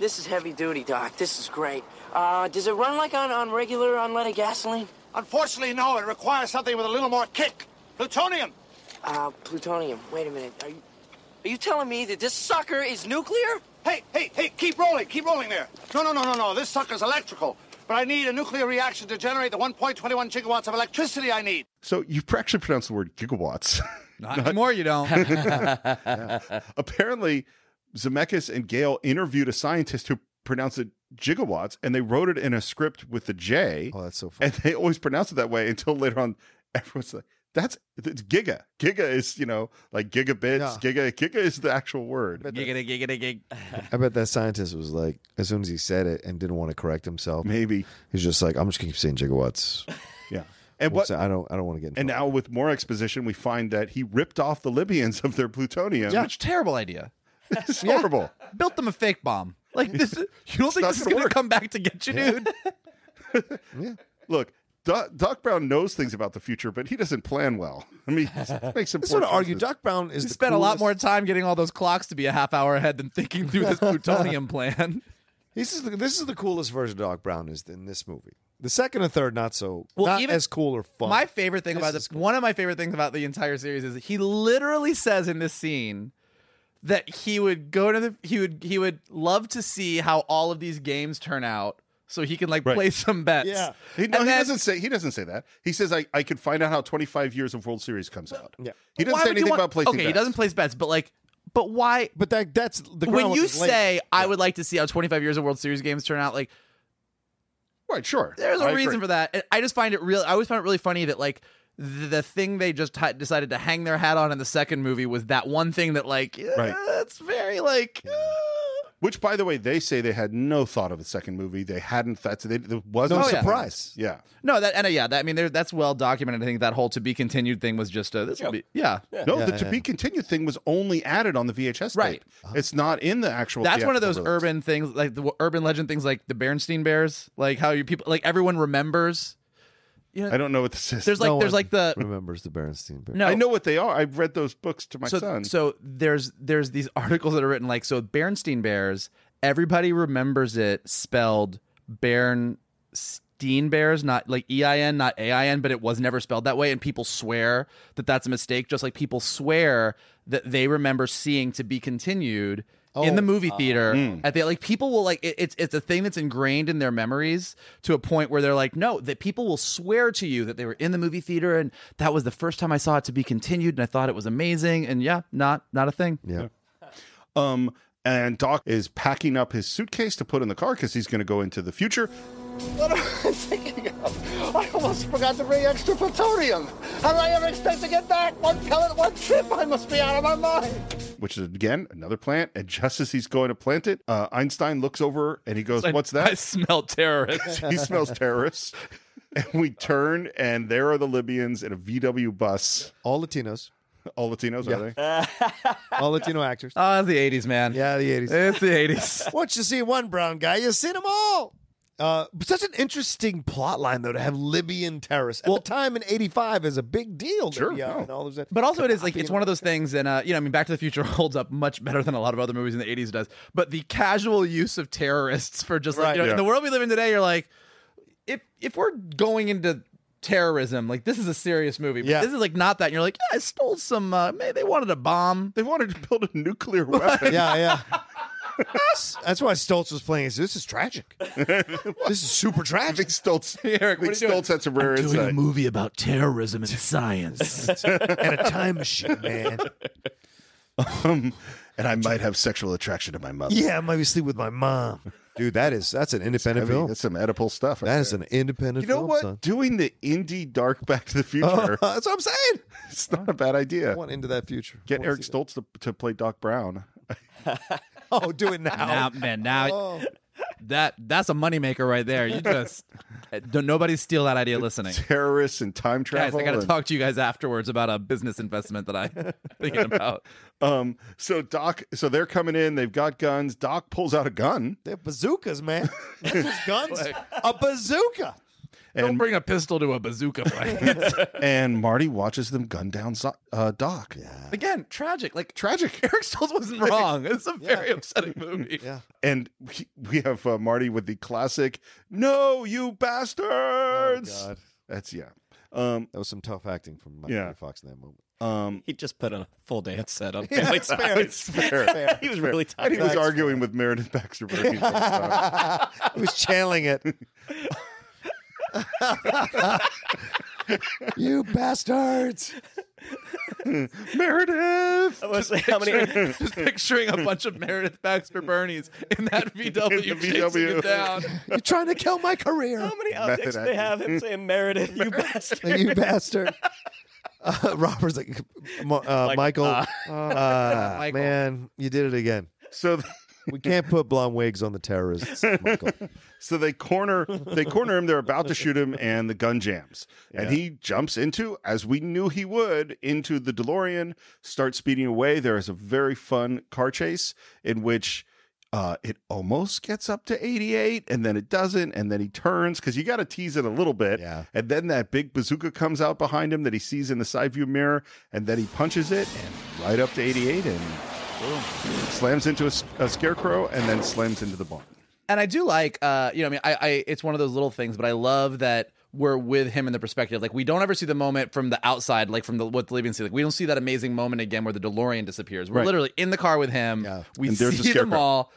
this is heavy duty, Doc. This is great. Uh, does it run like on, on regular unleaded gasoline? Unfortunately, no. It requires something with a little more kick. Plutonium. Uh, plutonium. Wait a minute. Are you, are you telling me that this sucker is nuclear? Hey, hey, hey, keep rolling, keep rolling there. No, no, no, no, no. This sucker's electrical. But I need a nuclear reaction to generate the 1.21 gigawatts of electricity I need. So you actually pronounce the word gigawatts. Not anymore, you don't. Yeah. Apparently, Zemeckis and Gale interviewed a scientist who pronounced it gigawatts, and they wrote it in a script with the J. Oh, that's so funny. And they always pronounce it that way until later on, everyone's like, "That's it's giga. Giga is you know like gigabits. Giga. Giga is the actual word. Giggity, giggity, gig. I bet that scientist was like, as soon as he said it and didn't want to correct himself, maybe he's just like, I'm just gonna keep saying gigawatts. Yeah. And What's what? that? I don't. I don't want to get. And now with more exposition, we find that he ripped off the Libyans of their plutonium. Which terrible idea. It's horrible. Built them a fake bomb. Like this, you don't think this is gonna work. come back to get you, dude? Yeah. Look, Doc, Doc Brown knows things about the future, but he doesn't plan well. I mean, he makes some. That's poor what I argue. choices. Doc Brown is He the spent a lot more time getting all those clocks to be a half hour ahead than thinking through this plutonium plan. This is the, this is the coolest version of Doc Brown is in this movie. The second and third not so Well, not even- as cool or fun. My favorite thing This about is this, one of my favorite things about the entire series is he literally says in this scene that he would go to the he would he would love to see how all of these games turn out so he can like Right. play some bets. He, no, And he then- doesn't say. He doesn't say that. He says, "I, I could find out how 25 years of World Series comes out." Yeah. He doesn't Why say anything want- about placing. Okay, he doesn't place bets, but like, but why? But that that's the when you is laid. say I would like to see how 25 years of World Series games turn out, like Right, sure. there's a I reason agree. for that. And I just find it real. I always find it really funny that like the, the thing they just ha- decided to hang their hat on in the second movie was that one thing that like yeah, Right. it's very like Which, by the way, they say they had no thought of a second movie. They hadn't. That's they, there wasn't No a surprise. Yeah. no that and uh, yeah that I mean that's well documented. I think that whole to be continued thing was just a this will be yeah No, Yeah, the yeah, to be continued thing was only added on the VHS Right. tape. It's not in the actual. That's one of those release. urban things, like the urban legend things, like the Bernstein Bears, like how you people, like everyone remembers. You know, I don't know what this is. There's like No there's one like the remembers the Berenstein. Bear. no I know what they are. I've read those books to my so, son. So there's there's these articles that are written like so Bernstein Bears. Everybody remembers it spelled Bernstein Bears, not like E I N, not A I N, but it was never spelled that way, and people swear that that's a mistake. Just like people swear that they remember seeing to be continued. In the movie theater, at the like people will like it, it's it's a thing that's ingrained in their memories to a point where they're like, no, that people will swear to you that they were in the movie theater and that was the first time I saw it to be continued and I thought it was amazing and yeah, not not a thing. Yeah. Um, and Doc is packing up his suitcase to put in the car because he's going to go into the future. What am I thinking of? I almost forgot to bring extra plutonium. How did I ever expect to get back? One pellet, one trip. I must be out of my mind. Which is again another plant, and just as he's going to plant it, uh, Einstein looks over and he goes, "What's that?" I smell terrorists. he smells terrorists. And we turn, and there are the Libyans in a VW bus. All Latinos. All Latinos, are they? All Latino actors. Oh, it's the 80s, man. Yeah, the 80s. It's the 80s. Once you see one brown guy, you see them all. Uh, but such an interesting plot line, though, to have Libyan terrorists. At the time in 85 is a big deal. Sure, Libya no. and all of that. But also, it is like it's one of those things, and uh, you know, I mean, Back to the Future holds up much better than a lot of other movies in the '80s does. But the casual use of terrorists for just like Right. you know, Yeah. in the world we live in today, you're like, if if we're going into terrorism, like this is a serious movie. But Yeah. this is like not that. And you're like, yeah, I stole some. Uh, maybe they wanted a bomb. They wanted to build a nuclear weapon. yeah, yeah. That's why Stoltz was playing. This is tragic. this is super I tragic. think Stoltz, Eric, I what think are you doing? Stoltz had some rare insight. movie about terrorism and science. and a time machine, man. Um, and I might have sexual attraction to my mother. Yeah, I might be sleep with my mom. Dude, that is that's an independent Heavy. film. That's some Oedipal stuff. right That is there. an independent You know film, what? son. Doing the indie dark Back to the Future, Oh, that's what I'm saying. it's not a bad I idea. want into that future. Get Eric. Stoltz to, to play Doc Brown. Oh, do it now. now, man, now Oh. that that's a moneymaker right there. You just don't nobody steal that idea listening. Terrorists and time travel. Guys, travel. I got to and- talk to you guys afterwards about a business investment that I'm thinking about. Um, so Doc, so they're coming in. They've got guns. Doc pulls out a gun, They have bazookas, man. Not just guns. a bazooka. Don't And bring a pistol to a bazooka fight. and Marty watches them gun down Zo- uh, Doc. Again, tragic. Like tragic. Eric Stoltz wasn't wrong. It's a very upsetting movie. Yeah. And we, we have uh, Marty with the classic, "No, you bastards!" Oh, God. That's yeah. Um, that was some tough acting from Michael Yeah. Fox in that moment. Um, he just put on a full dance set on Yeah, Family it's fair. It's fair. He was Fair. really tired. And he was arguing with Meredith Baxter Birney. he was channeling it. You bastards! Meredith. I was like, how many? Just picturing a bunch of Meredith Baxter Birneys in that VW, In chasing VW. it down. You're trying to kill my career. How many Method outtakes do they have him saying Meredith? You bastard. you bastard. Uh, Robert's like, uh, Like, Michael, uh, uh, Michael. man, you did it again. So We can't put blonde wigs on the terrorists, Michael. so they corner they corner him. They're about to shoot him, and the gun jams, and he jumps into, as we knew he would, into the DeLorean, starts speeding away. There is a very fun car chase in which. Uh, it almost gets up to 88 and then it doesn't and then he turns because you got to tease it a little bit Yeah. and then that big bazooka comes out behind him that he sees in the side view mirror and then he punches it and right up to 88 and slams into a scarecrow and then slams into the barn And I do like, uh, you know, I mean, I, I, it's one of those little things, but I love that we're with him in the perspective. Like, we don't ever see the moment from the outside, like from the what the living see. Like, we don't see that amazing moment again where the DeLorean disappears. We're Right. literally in the car with him. Yeah. We And a see them all.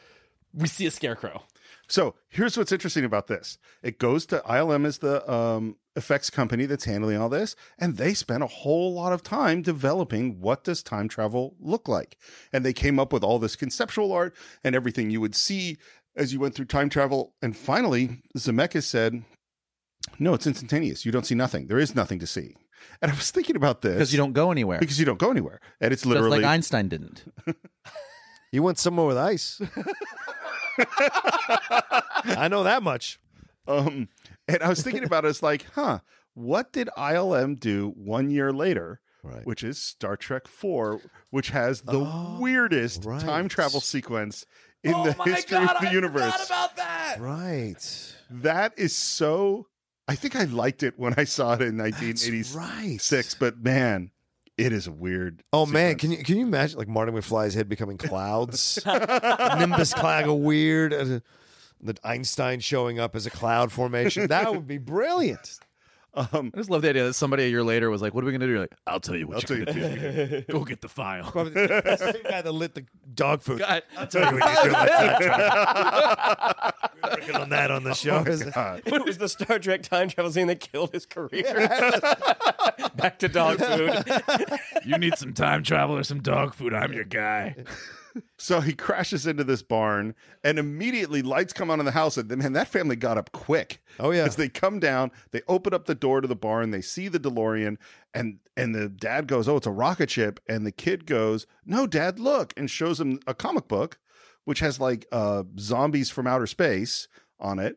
We see a scarecrow. So here's what's interesting about this. It goes to ILM is the um, effects company that's handling all this, and they spent a whole lot of time developing what does time travel look like. And they came up with all this conceptual art and everything you would see as you went through time travel. And finally, Zemeckis said, "No, it's instantaneous. You don't see nothing. There is nothing to see." And I was thinking about this Because you don't go anywhere. because you don't go anywhere, and it's Just literally like Einstein didn't. You went somewhere with ice. I know that much. Um, and I was thinking about it as like, huh, what did ILM do one year later? Right. Which is Star Trek Four, which has the weirdest right. time travel sequence in Oh the history God, of the I universe. about that. Right. that is so. I think I liked it when I saw it in 1986, right. but man, it is a weird. Oh man, can you can you imagine like Marty McFly's head becoming clouds, Nimbus cloud go weird, uh, the Einstein showing up as a cloud formation? That would be brilliant. Um, I just love the idea that somebody a year later was like, "What are we gonna do?" You're like, "I'll tell you what I'll you're tell gonna do. Go get the file." Probably the same guy that lit the dog food. God. I'll tell you what you do. Like. We're working on that on the show. God. It was the Star Trek time travel scene that killed his career. Back to dog food. you need some time travel or some dog food. I'm your guy. So he crashes into this barn, and immediately lights come on in the house. And man, that family got up quick. Oh, yeah. as they come down, they open up the door to the barn. They see the DeLorean, and and the dad goes, "Oh, it's a rocket ship." And the kid goes, "No, Dad, look!" and shows him a comic book, which has like uh, zombies from outer space on it.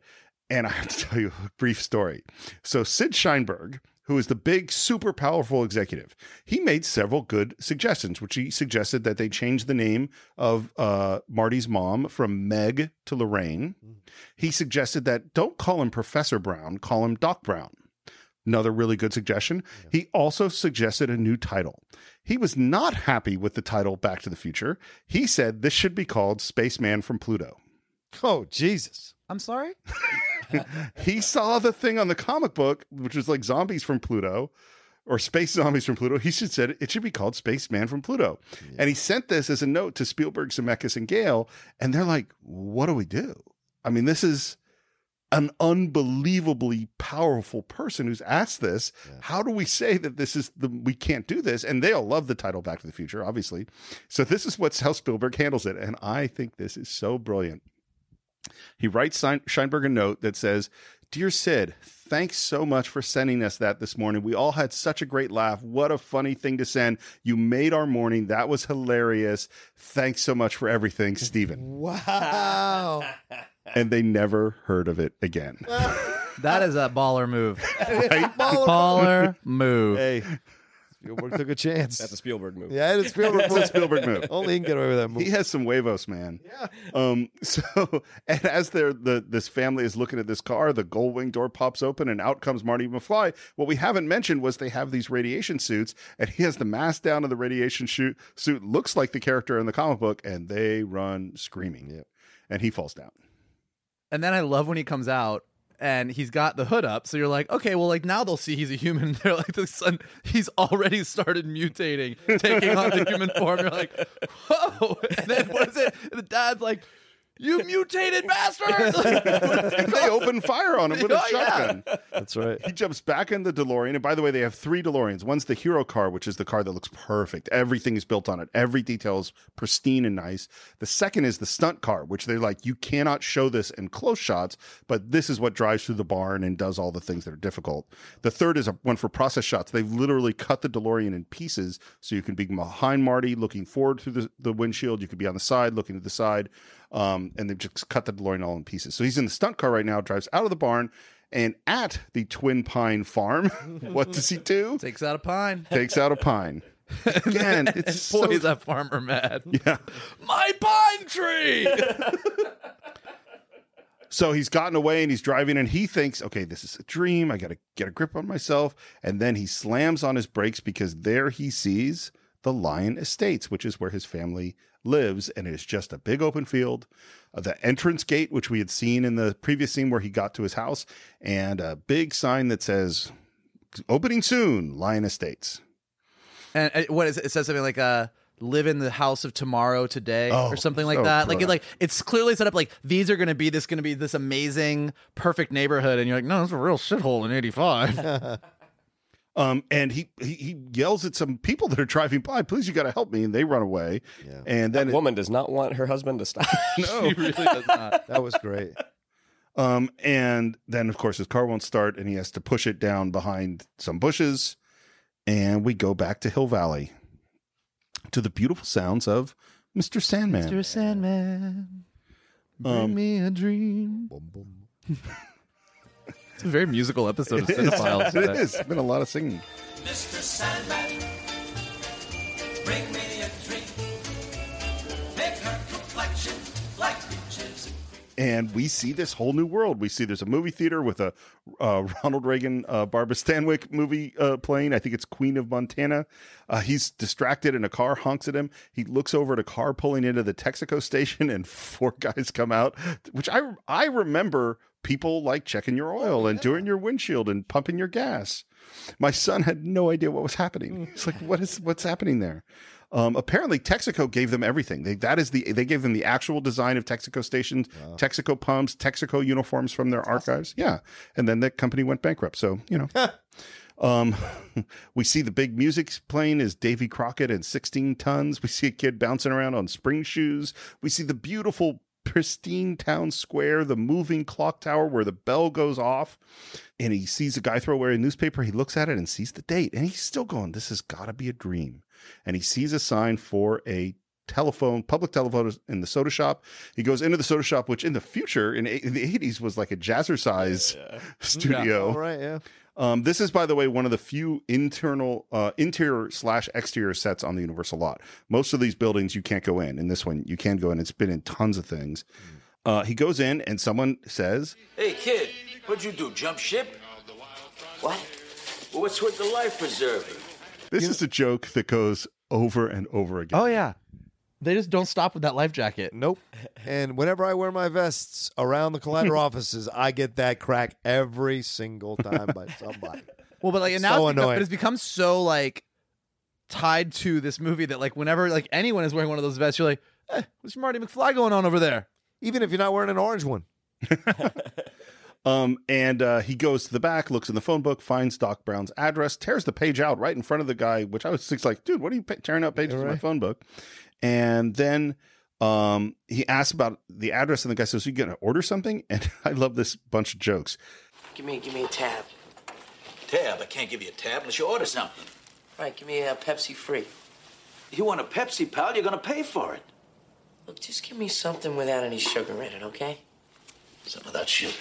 And I have to tell you a brief story. So Sid Sheinberg, who is the big, super powerful executive, he made several good suggestions, which he suggested that they change the name of uh, Marty's mom from Meg to Lorraine. He suggested that don't call him Professor Brown, call him Doc Brown. Another really good suggestion. He also suggested a new title. He was not happy with the title Back to the Future. He said this should be called Spaceman from Pluto. Oh Jesus! I'm sorry. he saw the thing on the comic book, which was like zombies from Pluto or space zombies from Pluto. He should said it should be called Spaceman from Pluto. And he sent this as a note to Spielberg, Zemeckis, and Gale, and they're like, "What do we do?" I mean, this is an unbelievably powerful person who's asked this. How do we say that this is the we can't do this? And they all love the title Back to the Future, obviously. So this is what's how Spielberg handles it, and I think this is so brilliant. He writes Sein- Sheinberg a note that says, Dear Sid, thanks so much for sending us that this morning. We all had such a great laugh. What a funny thing to send. You made our morning. That was hilarious. Thanks so much for everything, Stephen. Wow. And they never heard of it again. That is a baller move. Right? baller move. Hey, Spielberg took a chance. That's a Spielberg move. Yeah, it's Spielberg. It's a Spielberg move. Only he can get away with that move. He has some huevos, man. Yeah. Um. So, and as they're the this family is looking at this car, the gull wing door pops open, and out comes Marty McFly. What we haven't mentioned was they have these radiation suits, and he has the mask down, and the radiation suit suit looks like the character in the comic book, and they run screaming. Yep. And he falls down. And then I love when he comes out and he's got the hood up. So you're like, okay, well, like now they'll see he's a human. They're like, the son, he's already started mutating, taking on the human form. You're like, whoa. And then what is it? The dad's like, you mutated bastard. and they open fire on him with a Oh, yeah. shotgun. That's right. He jumps back in the DeLorean. And by the way, they have three DeLoreans. One's the hero car, which is the car that looks perfect. Everything is built on it. Every detail is pristine and nice. The second is the stunt car, which they're like, you cannot show this in close shots, but this is what drives through the barn and does all the things that are difficult. The third is a one for process shots. They've literally cut the DeLorean in pieces so you can be behind Marty looking forward through the, the windshield. You could be on the side looking to the side. Um, and they've just cut the DeLorean all in pieces. So he's in the stunt car right now, drives out of the barn, and at the Twin Pine Farm, what does he do? Takes out a pine. Takes out a pine. Again, it's Boy, so, is that farmer mad. yeah. My pine tree. So he's gotten away and he's driving, and he thinks, okay, this is a dream. I got to get a grip on myself. And then he slams on his brakes because there he sees the Lyon Estates, which is where his family lives. And it is just a big open field. Uh, the entrance gate, which we had seen in the previous scene where he got to his house, and a big sign that says, opening soon, Lyon Estates. And uh, what is it? It says something like uh live in the house of tomorrow today Oh, or something like so that. Like it, like it's clearly set up like these are going to be this going to be this amazing perfect neighborhood and you're like no, it's a real shithole in 85. Um, and he, he he yells at some people that are driving by, please, you got to help me. And they run away. Yeah. And then That woman does not want her husband to stop. no. He really does not. That was great. Um, and then of course his car won't start, and he has to push it down behind some bushes, and we go back to Hill Valley to the beautiful sounds of Mr. Sandman. Mr. Sandman, bring Um, me a dream. it's a very musical episode of It is. Cine-Files. It today. is. It's been a lot of singing. Mr. Sandman, bring me a dream. Make her complexion like peaches and and we see this whole new world. We see there's a movie theater with a uh, Ronald Reagan, uh, Barbara Stanwyck movie uh, playing. I think it's Queen of Montana. Uh, he's distracted and a car honks at him. He looks over at a car pulling into the Texaco station, and four guys come out, which I I remember people like checking your oil and doing your windshield and pumping your gas. My son had no idea what was happening. He's like, "What is what's happening there?" Um, apparently, Texaco gave them everything. They, that is the they gave them the actual design of Texaco stations, Texaco pumps, Texaco uniforms from their archives. Yeah, and then the company went bankrupt. So you know, um, we see the big music playing is Davy Crockett and 16 tons. We see a kid bouncing around on spring shoes. We see the beautiful pristine town square, the moving clock tower where the bell goes off, and he sees a guy throw away a newspaper. He looks at it and sees the date, and he's still going, This has got to be a dream. And he sees a sign for a telephone, public telephone in the soda shop. He goes into the soda shop, which in the future, in, in the 80s, was like a jazzercise studio. All right, yeah. Um, this is, by the way, one of the few internal, uh, interior slash exterior sets on the Universal lot. Most of these buildings you can't go in. In this one, you can go in. It's been in tons of things. Uh, he goes in, and someone says, Hey, kid, what'd you do? Jump ship? What? Well, what's with the life preserver? "This is a joke that goes over and over again." Oh yeah. They just don't stop with that life jacket. Nope. And whenever I wear my vests around the Collider offices, I get that crack every single time by somebody. Well, but like and So now it's become, annoying. but it's become so like tied to this movie that like whenever like anyone is wearing one of those vests, you're like, eh, what's Marty McFly going on over there? Even if you're not wearing an orange one. Um, and uh, he goes to the back, looks in the phone book, finds Doc Brown's address, tears the page out right in front of the guy, which I was just like, dude, what are you pa- tearing out pages of my phone book? And then um, he asks about the address, and the guy says, you going to order something? And I love this bunch of jokes. Give me, give me a tab. Tab, I can't give you a tab unless you order something. Right, give me a Pepsi free. You want a Pepsi, pal? You're gonna pay for it. Look, just give me something without any sugar in it, okay? Some of that sugar.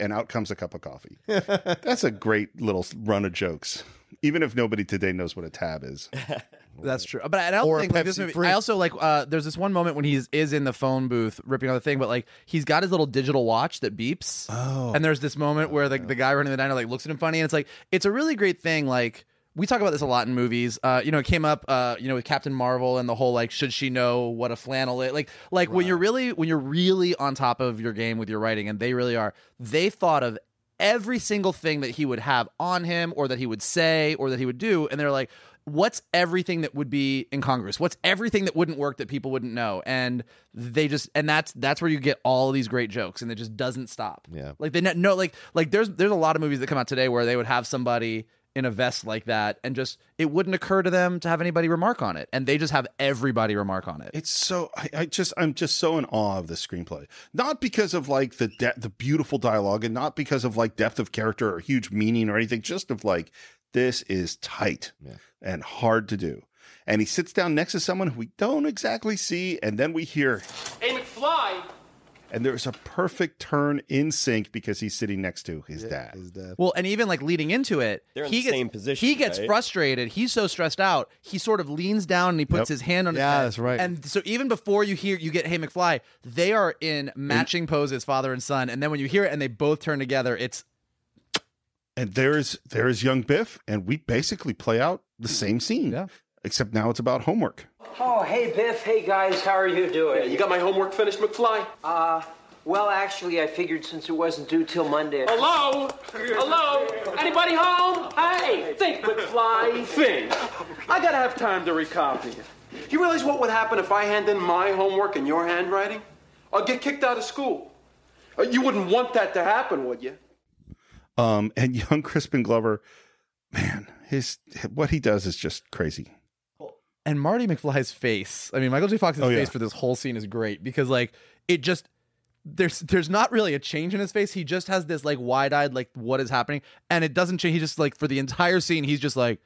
and out comes a cup of coffee. That's a great little run of jokes, even if nobody today knows what a tab is. That's true. But I don't think like this movie. Free. I also like. Uh, there's this one moment when he's is in the phone booth ripping on the thing, but like he's got his little digital watch that beeps. Oh. And there's this moment where the the guy running the diner like looks at him funny, and it's like it's a really great thing. Like we talk about this a lot in movies. Uh, you know, it came up. Uh, you know, with Captain Marvel and the whole like, should she know what a flannel is? Like, like when you're really when you're really on top of your game with your writing, and they really are. They thought of every single thing that he would have on him or that he would say or that he would do and they're like what's everything that would be incongruous? What's everything that wouldn't work that people wouldn't know? And they just and that's that's where you get all of these great jokes and it just doesn't stop. Yeah. like they ne- no like like there's there's a lot of movies that come out today where they would have somebody in a vest like that and just it wouldn't occur to them to have anybody remark on it. And they just have everybody remark on it. It's so I, I just I'm just so in awe of the screenplay. Not because of like the de- the beautiful dialogue and not because of like depth of character or huge meaning or anything, just of like this is tight and hard to do. And he sits down next to someone who we don't exactly see and then we hear Hey, McFly. and there's a perfect turn in sync because he's sitting next to his dad. His dad. Well, and even like leading into it, They're in he the gets, same position, He gets right? frustrated. He's so stressed out. He sort of leans down and he puts Yep. his hand on his Yeah, head. that's right. And so even before you hear you get Hey McFly, they are in matching poses, father and son. And then when you hear it and they both turn together, it's And there's there's young Biff and we basically play out the same scene. Yeah. Except now it's about homework. Oh, hey, Biff. Hey, guys. How are you doing? Yeah, you got my homework finished, McFly? Uh, well, actually, I figured since it wasn't due till Monday. Hello? Hello? Anybody home? Hey, think, McFly. Think. I gotta have time to recopy it. You realize what would happen if I hand in my homework in your handwriting? I'll get kicked out of school. Uh, You wouldn't want that to happen, would you? Um, and young Crispin Glover, man, his what he does is just crazy. and Marty McFly's face. I mean, Michael J. Fox's Oh, yeah. face for this whole scene is great because like it just there's there's not really a change in his face. He just has this like wide-eyed like what is happening and it doesn't change. He just like for the entire scene he's just like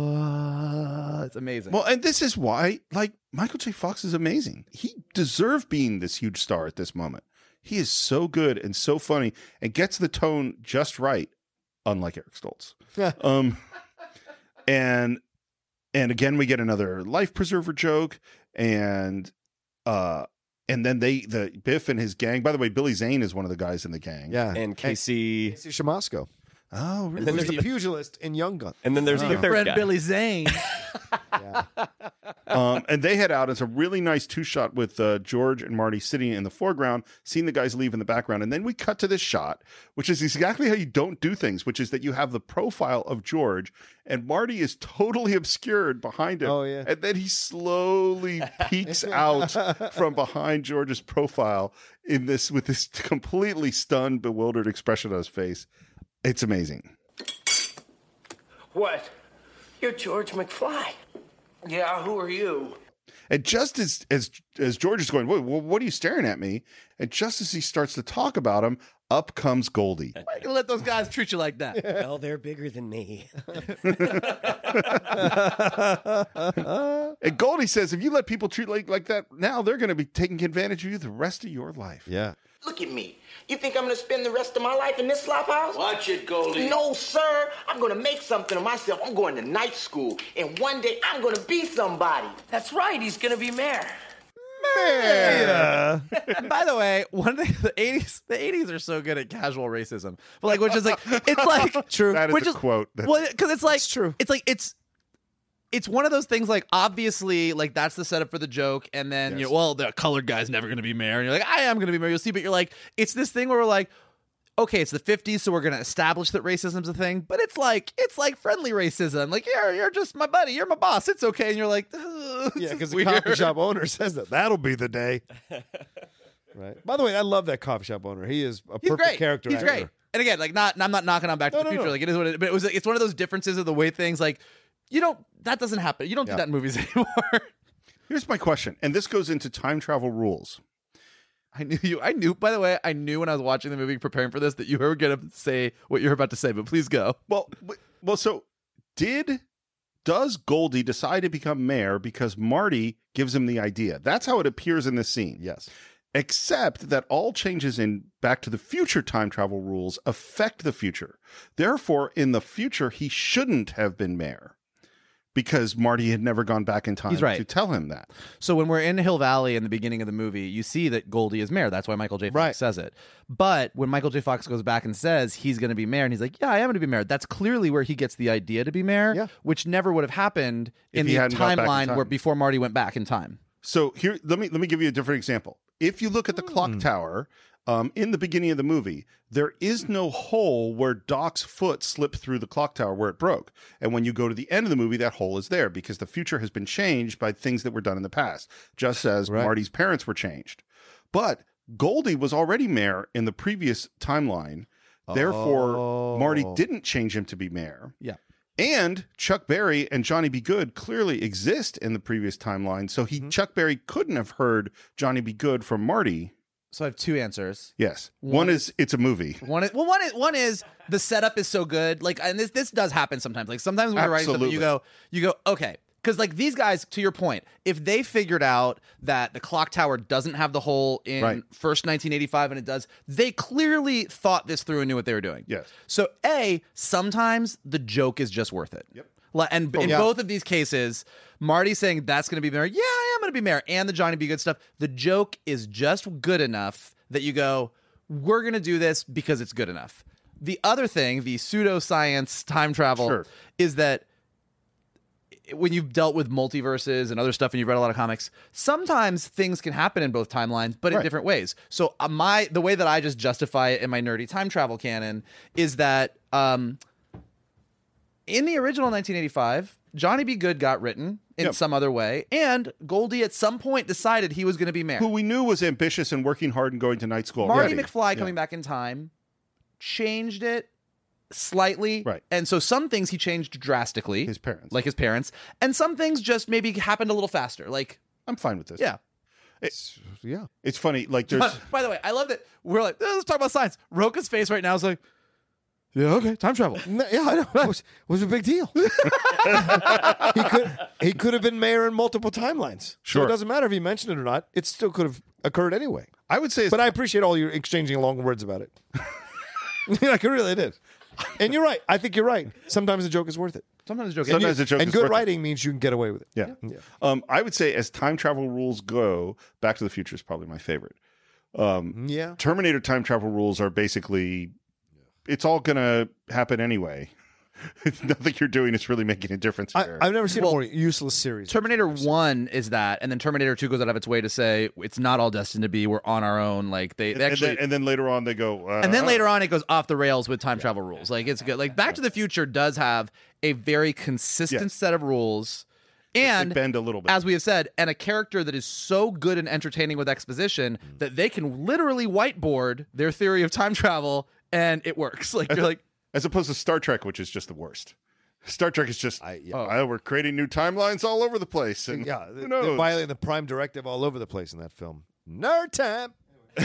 what? It's amazing. Well, and this is why, like, Michael J. Fox is amazing. He deserved being this huge star at this moment. He is so good and so funny and gets the tone just right, unlike Eric Stoltz. um, and and again, we get another life preserver joke, and uh, and then they the Biff and his gang. By the way, Billy Zane is one of the guys in the gang. Yeah. And Casey. Casey Siemaszko. Oh, really? And then Who's there's the pugilist in Young Gun. And then there's the Your third friend guy. Billy Zane. um, and they head out. It's a really nice two shot with uh, George and Marty sitting in the foreground, seeing the guys leave in the background. And then we cut to this shot, which is exactly how you don't do things, which is that you have the profile of George, and Marty is totally obscured behind him. Oh, yeah. And then he slowly peeks out from behind George's profile in this with this completely stunned, bewildered expression on his face. It's amazing. What? You're George McFly. Yeah, who are you? And just as as as George is going, what, what are you staring at me? And just as he starts to talk about him, up comes Goldie. Why you gonna let those guys treat you like that? Well, they're bigger than me. And Goldie says, if you let people treat like like that now, they're going to be taking advantage of you the rest of your life. Yeah. Look at me. You think I'm gonna spend the rest of my life in this slop house? Watch it, Goldie. No, sir. I'm gonna make something of myself. I'm going to night school, and one day I'm gonna be somebody. That's right. He's gonna be mayor. Yeah. By the way, one thing the eighties the eighties are so good at casual racism, but like which is like it's like True. That is which a is quote. That's- well because it's like It's true. It's like it's it's one of those things like obviously like that's the setup for the joke, and then you Yes. know well the colored guy's never gonna be mayor, and you're like I am gonna be mayor. You'll see, but you're like it's this thing where we're like. Okay, it's the '50s, so we're gonna establish that racism's a thing. But it's like it's like friendly racism. Like you're you're just my buddy, you're my boss. It's okay, and you're like, Yeah, because the coffee shop owner says that. That'll be the day. right. By the way, I love that coffee shop owner. He is a He's perfect great. character He's actor. great. And again, like not, I'm not knocking on Back to the no, Future. no. Like it is what it. But it was. It's one of those differences of the way things like you don't. That doesn't happen. You don't Yeah. do that in movies anymore. Here's my question, and this goes into time travel rules. I knew you. I knew. By the way, I knew when I was watching the movie, preparing for this, that you were going to say what you're about to say. But please go. Well, well, so did does Goldie decide to become mayor because Marty gives him the idea? That's how it appears in this scene. Yes. except that all changes in Back to the Future time travel rules affect the future. Therefore, in the future, he shouldn't have been mayor because Marty had never gone back in time He's right. to tell him that. So when we're in Hill Valley in the beginning of the movie, you see that Goldie is mayor. That's why Michael J. Fox says it. But when Michael J. Fox goes back and says he's going to be mayor, and he's like, "Yeah, I am going to be mayor," that's clearly where he gets the idea to be mayor, which never would have happened If in the hadn't gone back in timeline time. where before Marty went back in time. So here, let me let me give you a different example. If you look at the clock hmm. tower um, in the beginning of the movie, there is no hole where Doc's foot slipped through the clock tower where it broke. And when you go to the end of the movie, that hole is there because the future has been changed by things that were done in the past, just as Marty's parents were changed. But Goldie was already mayor in the previous timeline. Therefore, Marty Oh. didn't change him to be mayor. Yeah. And Chuck Berry and Johnny B. Goode clearly exist in the previous timeline. So he Chuck Berry couldn't have heard Johnny B. Goode from Marty. So I have two answers. Yes. One One, is it's a movie. One is well, one is one is the setup is so good. Like, and this this does happen sometimes. Like sometimes when you're writing something, you go you go okay. Because like these guys, to your point, if they figured out that the clock tower doesn't have the hole in Right. first 1985 and it does, they clearly thought this through and knew what they were doing. Yes. So a sometimes the joke is just worth it. Yep. And in Yeah. both of these cases, Marty saying that's going to be mayor. Yeah, I am going to be mayor, and the Johnny B. Goode stuff. The joke is just good enough that you go, we're going to do this because it's good enough. The other thing, the pseudoscience time travel, Sure. is that when you've dealt with multiverses and other stuff and you've read a lot of comics sometimes things can happen in both timelines but in Right. different ways so uh, my the way that i just justify it in my nerdy time travel canon is that um in the original 1985 johnny b goode got written in Yep. some other way and goldie at some point decided he was going to be mayor Who we knew was ambitious and working hard and going to night school. marty already. mcfly Yeah. coming back in time changed it slightly Right. and so some things he changed drastically His parents. like his parents and some things just maybe happened a little faster like I'm fine with this. yeah It's, yeah. it's funny. Like there's by the way i love that we're like "Eh, let's talk about science Rocha's face right now is like yeah okay time travel No, yeah, I know. What's, what's a big deal? he could he could have been mayor in multiple timelines. So Sure. it doesn't matter if he mentioned it or not. It still could have occurred anyway. I would say it's, But I appreciate all your exchanging long words about it. like I really did. And you're right. I think you're right. Sometimes the joke is worth it. sometimes the joke Sometimes the joke and is good it. writing means you can get away with it. yeah. Um, I would say as time travel rules go, Back to the Future is probably my favorite. Um, Yeah. Terminator time travel rules are basically it's all gonna happen anyway. Nothing you're doing is really making a difference I, here. I've never seen Well, a more useless series. terminator 1 is that and then terminator 2 goes out of its way to say it's not all destined to be we're on our own like they, they and, actually then, and then later on they go. Uh, and then later on it goes off the rails with time travel rules like it's good like back to the future does have a very consistent Yes. set of rules they and bend a little bit. as we have said, and a character that is so good and entertaining with exposition that they can literally whiteboard their theory of time travel and it works. Like you're like, as opposed to Star Trek, which is just the worst. Star Trek is just, I- yeah. "Oh, we're creating new timelines all over the place, and yeah, who they're violating the prime directive all over the place in that film. Nerd time.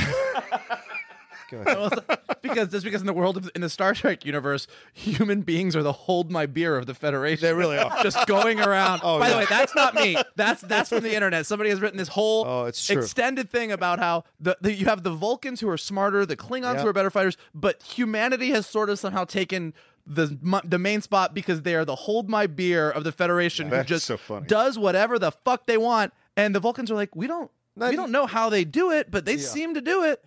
Go ahead. because just because in the world of in the Star Trek universe, human beings are the hold my beer of the Federation. They really are. just going around. Oh, By the way, that's not me. That's that's from the internet. Somebody has written this whole Oh, it's true. extended thing about how the, the you have the Vulcans who are smarter, the Klingons Yeah. who are better fighters, but humanity has sort of somehow taken the mu- the main spot because they are the hold my beer of the Federation who That's just so funny. does whatever the fuck they want, and the Vulcans are like, we don't. Not we don't know how they do it, but they seem to do it.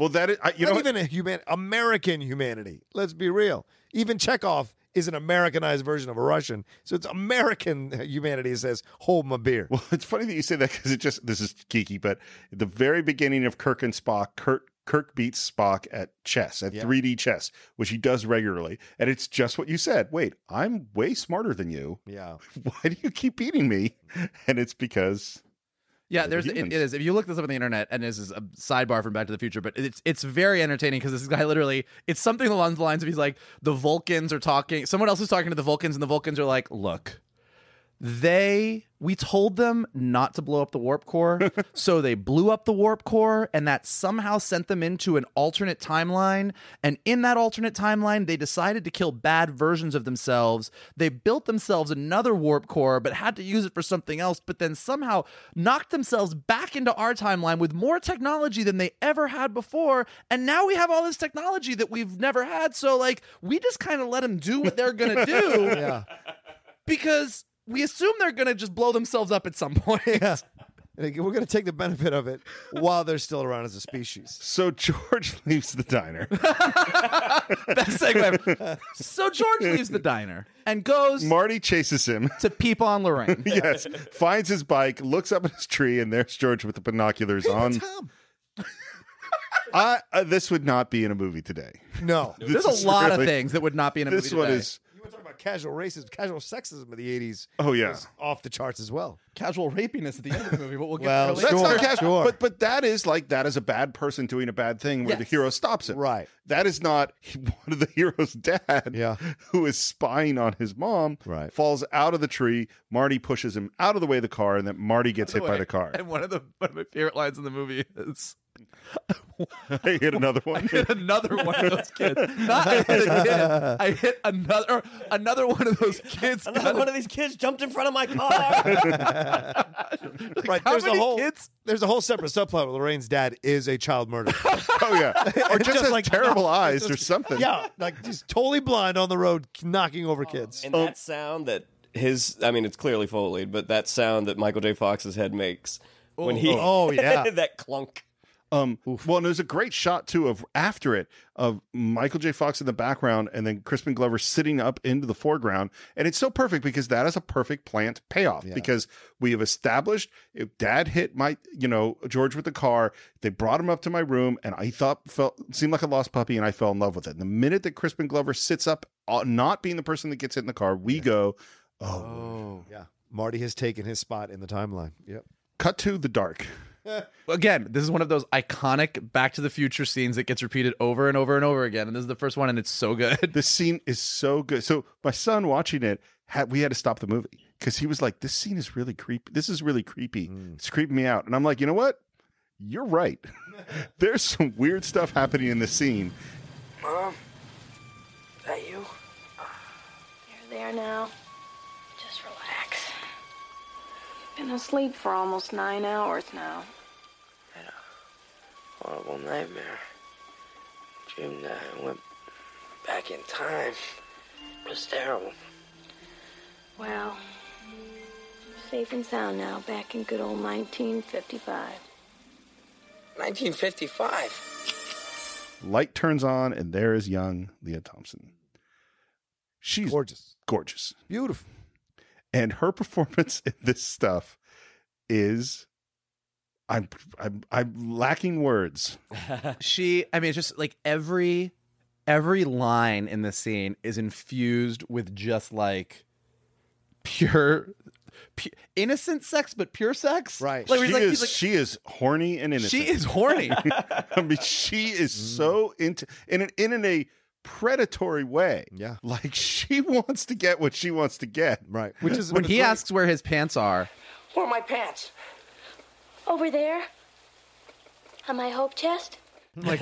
Well, that is, I, you Not know, even a human American humanity. Let's be real. Even Chekov is an Americanized version of a Russian. So it's American humanity that says, hold my beer. Well, it's funny that you say that because it just this is geeky, but at the very beginning of Kirk and Spock, Kirk Kirk beats Spock at chess, at Yeah. 3D chess, which he does regularly, and it's just what you said. Wait, I'm way smarter than you. Yeah. Why do you keep beating me? Mm-hmm. And it's because Yeah, there's the it, it is. If you look this up on the internet, and this is a sidebar from Back to the Future, but it's it's very entertaining because this guy literally it's something along the lines of he's like the Vulcans are talking, someone else is talking to the Vulcans, and the Vulcans are like, look. They we told them not to blow up the warp core so they blew up the warp core and that somehow sent them into an alternate timeline. And in that alternate timeline they decided to kill bad versions of themselves. They built themselves another warp core but had to use it for something else but then somehow knocked themselves back into our timeline with more technology than they ever had before. And now we have all this technology that we've never had. So like we just kind of let them do what they're gonna do. Yeah. because we assume they're gonna just blow themselves up at some point. Yeah. We're going to take the benefit of it while they're still around as a species. So George leaves the diner. Best segue. ever. so George leaves the diner and goes Marty chases him to peep on Lorraine. yes, finds his bike, looks up at his tree, and there's George with the binoculars on. I, uh, this would not be in a movie today. No. There's This is a lot really- of things that would not be in a This movie one today. is casual racism, casual sexism of the 80s. Oh, yeah. was off the charts as well. casual rapiness at the end of the movie, but we'll get Well, there That's later. not casual, but but that is like that is a bad person doing a bad thing where the hero stops it. Right. That is not one of the hero's dad. Yeah. Who is spying on his mom. Right. Falls out of the tree. Marty pushes him out of the way of the car, and then Marty gets hit by the car. And one of the one of my favorite lines in the movie is I hit another one. I hit another one of those kids. Not I hit a kid. I hit another another one of those kids. Another one of these kids jumped in front of my car. Right. How There's a whole kids? there's a whole separate subplot where Lorraine's dad is a child murderer. oh yeah. Or just, Just has like- terrible eyes or something. yeah, like just totally blind on the road, knocking over oh, kids. And that sound that his, I mean, it's clearly Foleyed, but that sound that Michael J. Fox's head makes when he, Oh, oh yeah. that clunk. Um, well, and there's a great shot too of after it of Michael J. Fox in the background and then Crispin Glover sitting up into the foreground, and it's so perfect because that is a perfect plant payoff because we have established if Dad hit my, you know, George with the car, they brought him up to my room, and I thought felt seemed like a lost puppy, and I fell in love with it. And the minute that Crispin Glover sits up, uh, not being the person that gets hit in the car, we go, oh, Yeah. Marty has taken his spot in the timeline. Yep. cut to the dark. Again, this is one of those iconic Back to the Future scenes that gets repeated over and over and over again, and this is the first one, and it's so good. This scene is so good. So my son watching it, had, we had to stop the movie because he was like, "This scene is really creepy. This is really creepy. Mm. It's creeping me out." And I'm like, "You know what? You're right. There's some weird stuff happening in this scene." Mom? Is that you? You're there now. Been asleep for almost nine hours now. Horrible nightmare. Dreamed that I went back in time. It was terrible. Well, safe and sound now, back in good old 1955. 1955. Light turns on, and there is young Lea Thompson. She's Gorgeous. gorgeous, Beautiful. And her performance in this stuff is. I'm I'm I'm lacking words. she i mean it's just like every every line in the scene is infused with just like pure, pu- innocent sex but pure sex Right. like, she he's like, is he's like, she is horny and innocent. she is horny I mean, she is mm. so into in an in a predatory way. Yeah. like she wants to get what she wants to get. Right. Which is when he asks where his pants are Where are my pants? Over there? On my hope chest? like,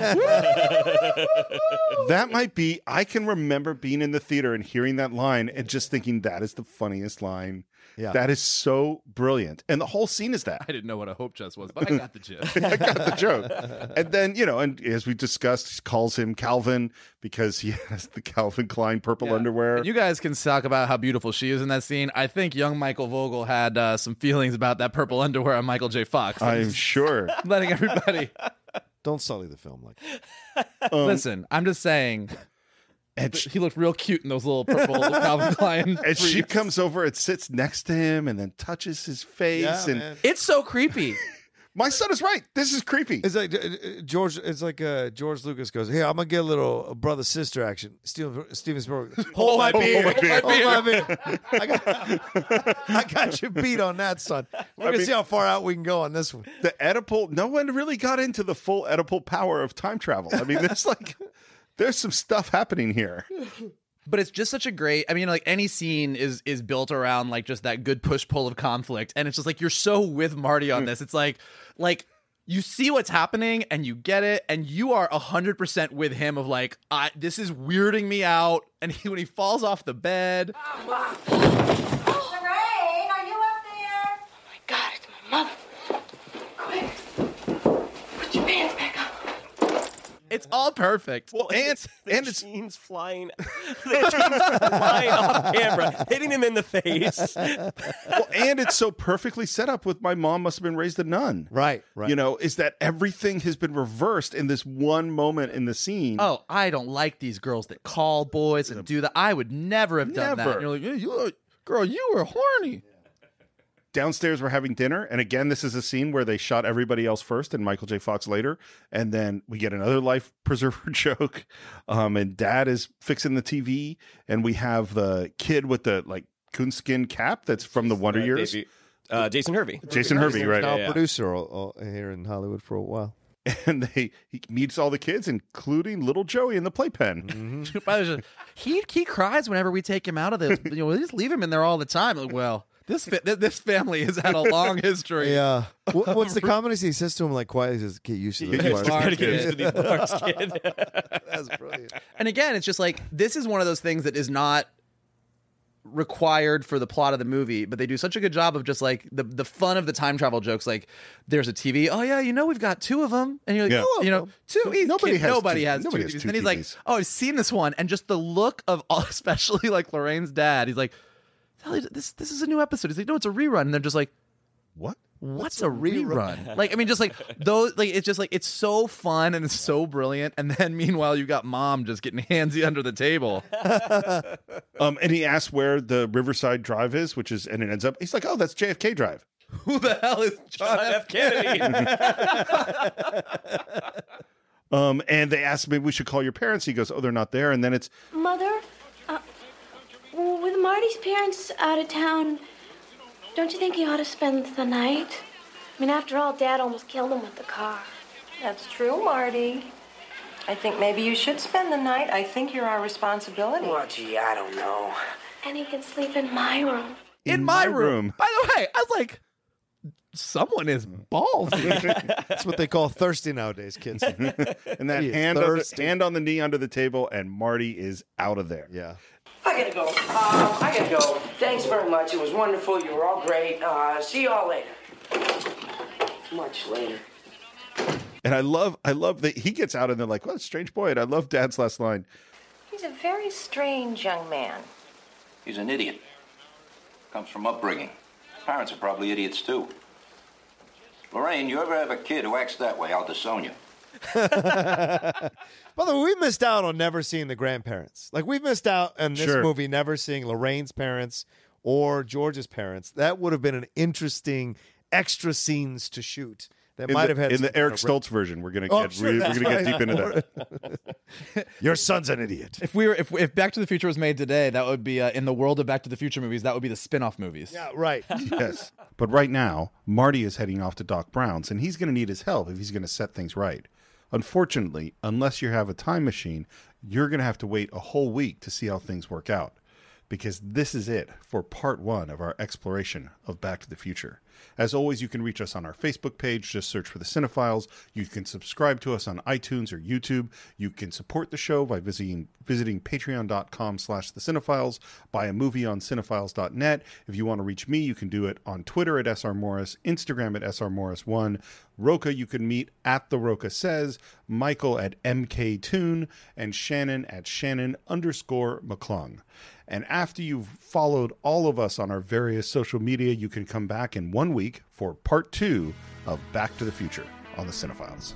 That might be. I can remember being in the theater and hearing that line and just thinking that is the funniest line. Yeah. that is so brilliant, and the whole scene is that. i didn't know what a hope chest was but i got the joke. I got the joke. And then, you know, and as we discussed, he calls him Calvin because he has the Calvin Klein purple underwear. And you guys can talk about how beautiful she is in that scene. I think young Michael Vogel had uh, some feelings about that purple underwear on Michael J. Fox. I'm I'm sure. letting everybody don't sully the film like Um, listen. I'm just saying. and she, he looked real cute in those little purple Calvin Klein. and she comes over and sits next to him and then touches his face. Yeah, and man. It's so creepy. My son is right. This is creepy. It's like uh, uh, George. It's like uh, George Lucas goes, "Hey, I'm gonna get a little brother sister action." Steven, Steven Spielberg, hold my Hold beer, my beer. hold my beer. I got, I got you beat on that, son. We're gonna mean- see how far out we can go on this one. the Oedipal, no one really got into the full Oedipal power of time travel. I mean, there's like, there's some stuff happening here. but it's just such a great. I mean, like any scene is is built around like just that good push pull of conflict, and it's just like you're so with Marty on this. It's like like you see what's happening and you get it, and you are hundred percent with him. Of like, I this is weirding me out, and he, when he falls off the bed. Lorraine, are you up there? Oh my god, it's my mother. Quick. Put your pants back on. It's all perfect. Well, and the and it's jeans flying, the jeans flying off camera, hitting him in the face. well, and it's so perfectly set up with my mom must have been raised a nun. Right, right. You know, is that everything has been reversed in this one moment in the scene. Oh, I don't like these girls that call boys and do that. I would never have done that. And you're like, "Yeah, you, girl, you were horny. Downstairs, we're having dinner, and again, this is a scene where they shot everybody else first and Michael J. Fox later, and then we get another life preserver joke. Um, and Dad is fixing the TV, and we have the kid with the like coonskin cap that's from the Wonder Uh, Years. Davey- uh, Jason Hervey. Jason Hervey, right? Now Yeah, yeah. producer all, all, here in Hollywood for a while. and they he meets all the kids, including little Joey in the playpen. Mm-hmm. By the way, he he cries whenever we take him out of the. You know, we just leave him in there all the time. Like, well, this this family has had a long history. Yeah. What, what's the comment he says to him like quietly? He says, "Get used to Get the used to- get used to these kid. That's brilliant. And again, it's just like this is one of those things that is not required for the plot of the movie, but they do such a good job of just like the the fun of the time travel jokes. Like, there's a TV. Oh yeah, you know we've got two of them, and you're like, Yeah. oh, you know, two. He's Nobody kid- has nobody two- has nobody two has TVs. two And he's like, oh, I've seen this one, and just the look of, all, especially like Lorraine's dad. He's like, "Hell, this this is a new episode. He's like, no, it's a rerun, and they're just like, what? What's, a rerun? like, I mean, just like those, like it's just like it's so fun and it's so brilliant. And then meanwhile, you got mom just getting handsy under the table. Um, and he asks where the Riverside Drive is, which is, and it ends up, he's like, oh, that's JFK Drive. Who the hell is John, F. Kennedy? Um, and they ask maybe we should call your parents. He goes, oh, they're not there. And then it's, Mother, well, with Marty's parents out of town, don't you think he ought to spend the night? I mean, after all, Dad almost killed him with the car. That's true, Marty. I think maybe you should spend the night. I think you're our responsibility. Well, gee, I don't know. And he can sleep in my room. in, my, room. By the way, I was like, someone is ballsy. That's what they call thirsty nowadays, kids. and that He is hand, on the, hand on the knee under the table, and Marty is out of there. Yeah. I gotta go. Um, I gotta go. Thanks very much. It was wonderful. You were all great. Uh, see y'all later. Much later. And I love, I love that he gets out and they're like, what a strange boy. And I love Dad's last line. He's a very strange young man. He's an idiot. Comes from upbringing. Parents are probably idiots too. Lorraine, you ever have a kid who acts that way, I'll disown you. By the way, we missed out on never seeing the grandparents. Like we've missed out in this Sure. movie never seeing Lorraine's parents or George's parents. That would have been an interesting extra scenes to shoot. That In might the, have had in the Eric kind of- Stoltz version. We're gonna Oh, get sure, re- we're gonna get deep into that. Your son's an idiot. if we were, if, if Back to the Future was made today, that would be uh, in the world of Back to the Future movies. That would be the spin-off movies. Yeah, right. yes. But right now, Marty is heading off to Doc Brown's, and he's going to need his help if he's going to set things right. Unfortunately, unless you have a time machine, you're going to have to wait a whole week to see how things work out. Because this is it for part one of our exploration of Back to the Future. As always, you can reach us on our Facebook page. Just search for the Cine-Files. You can subscribe to us on iTunes or YouTube. You can support the show by visiting visiting patreon.com slash the cinefiles, buy a movie on cine-files.net. If you want to reach me, you can do it on Twitter at SR Morris, Instagram at SR Morris1. Rocha, you can meet at the Rocha Says, Michael at MK Toon, and Shannon at Shannon underscore McClung. And after you've followed all of us on our various social media, you can come back in one week for part two of Back to the Future on the Cine-Files.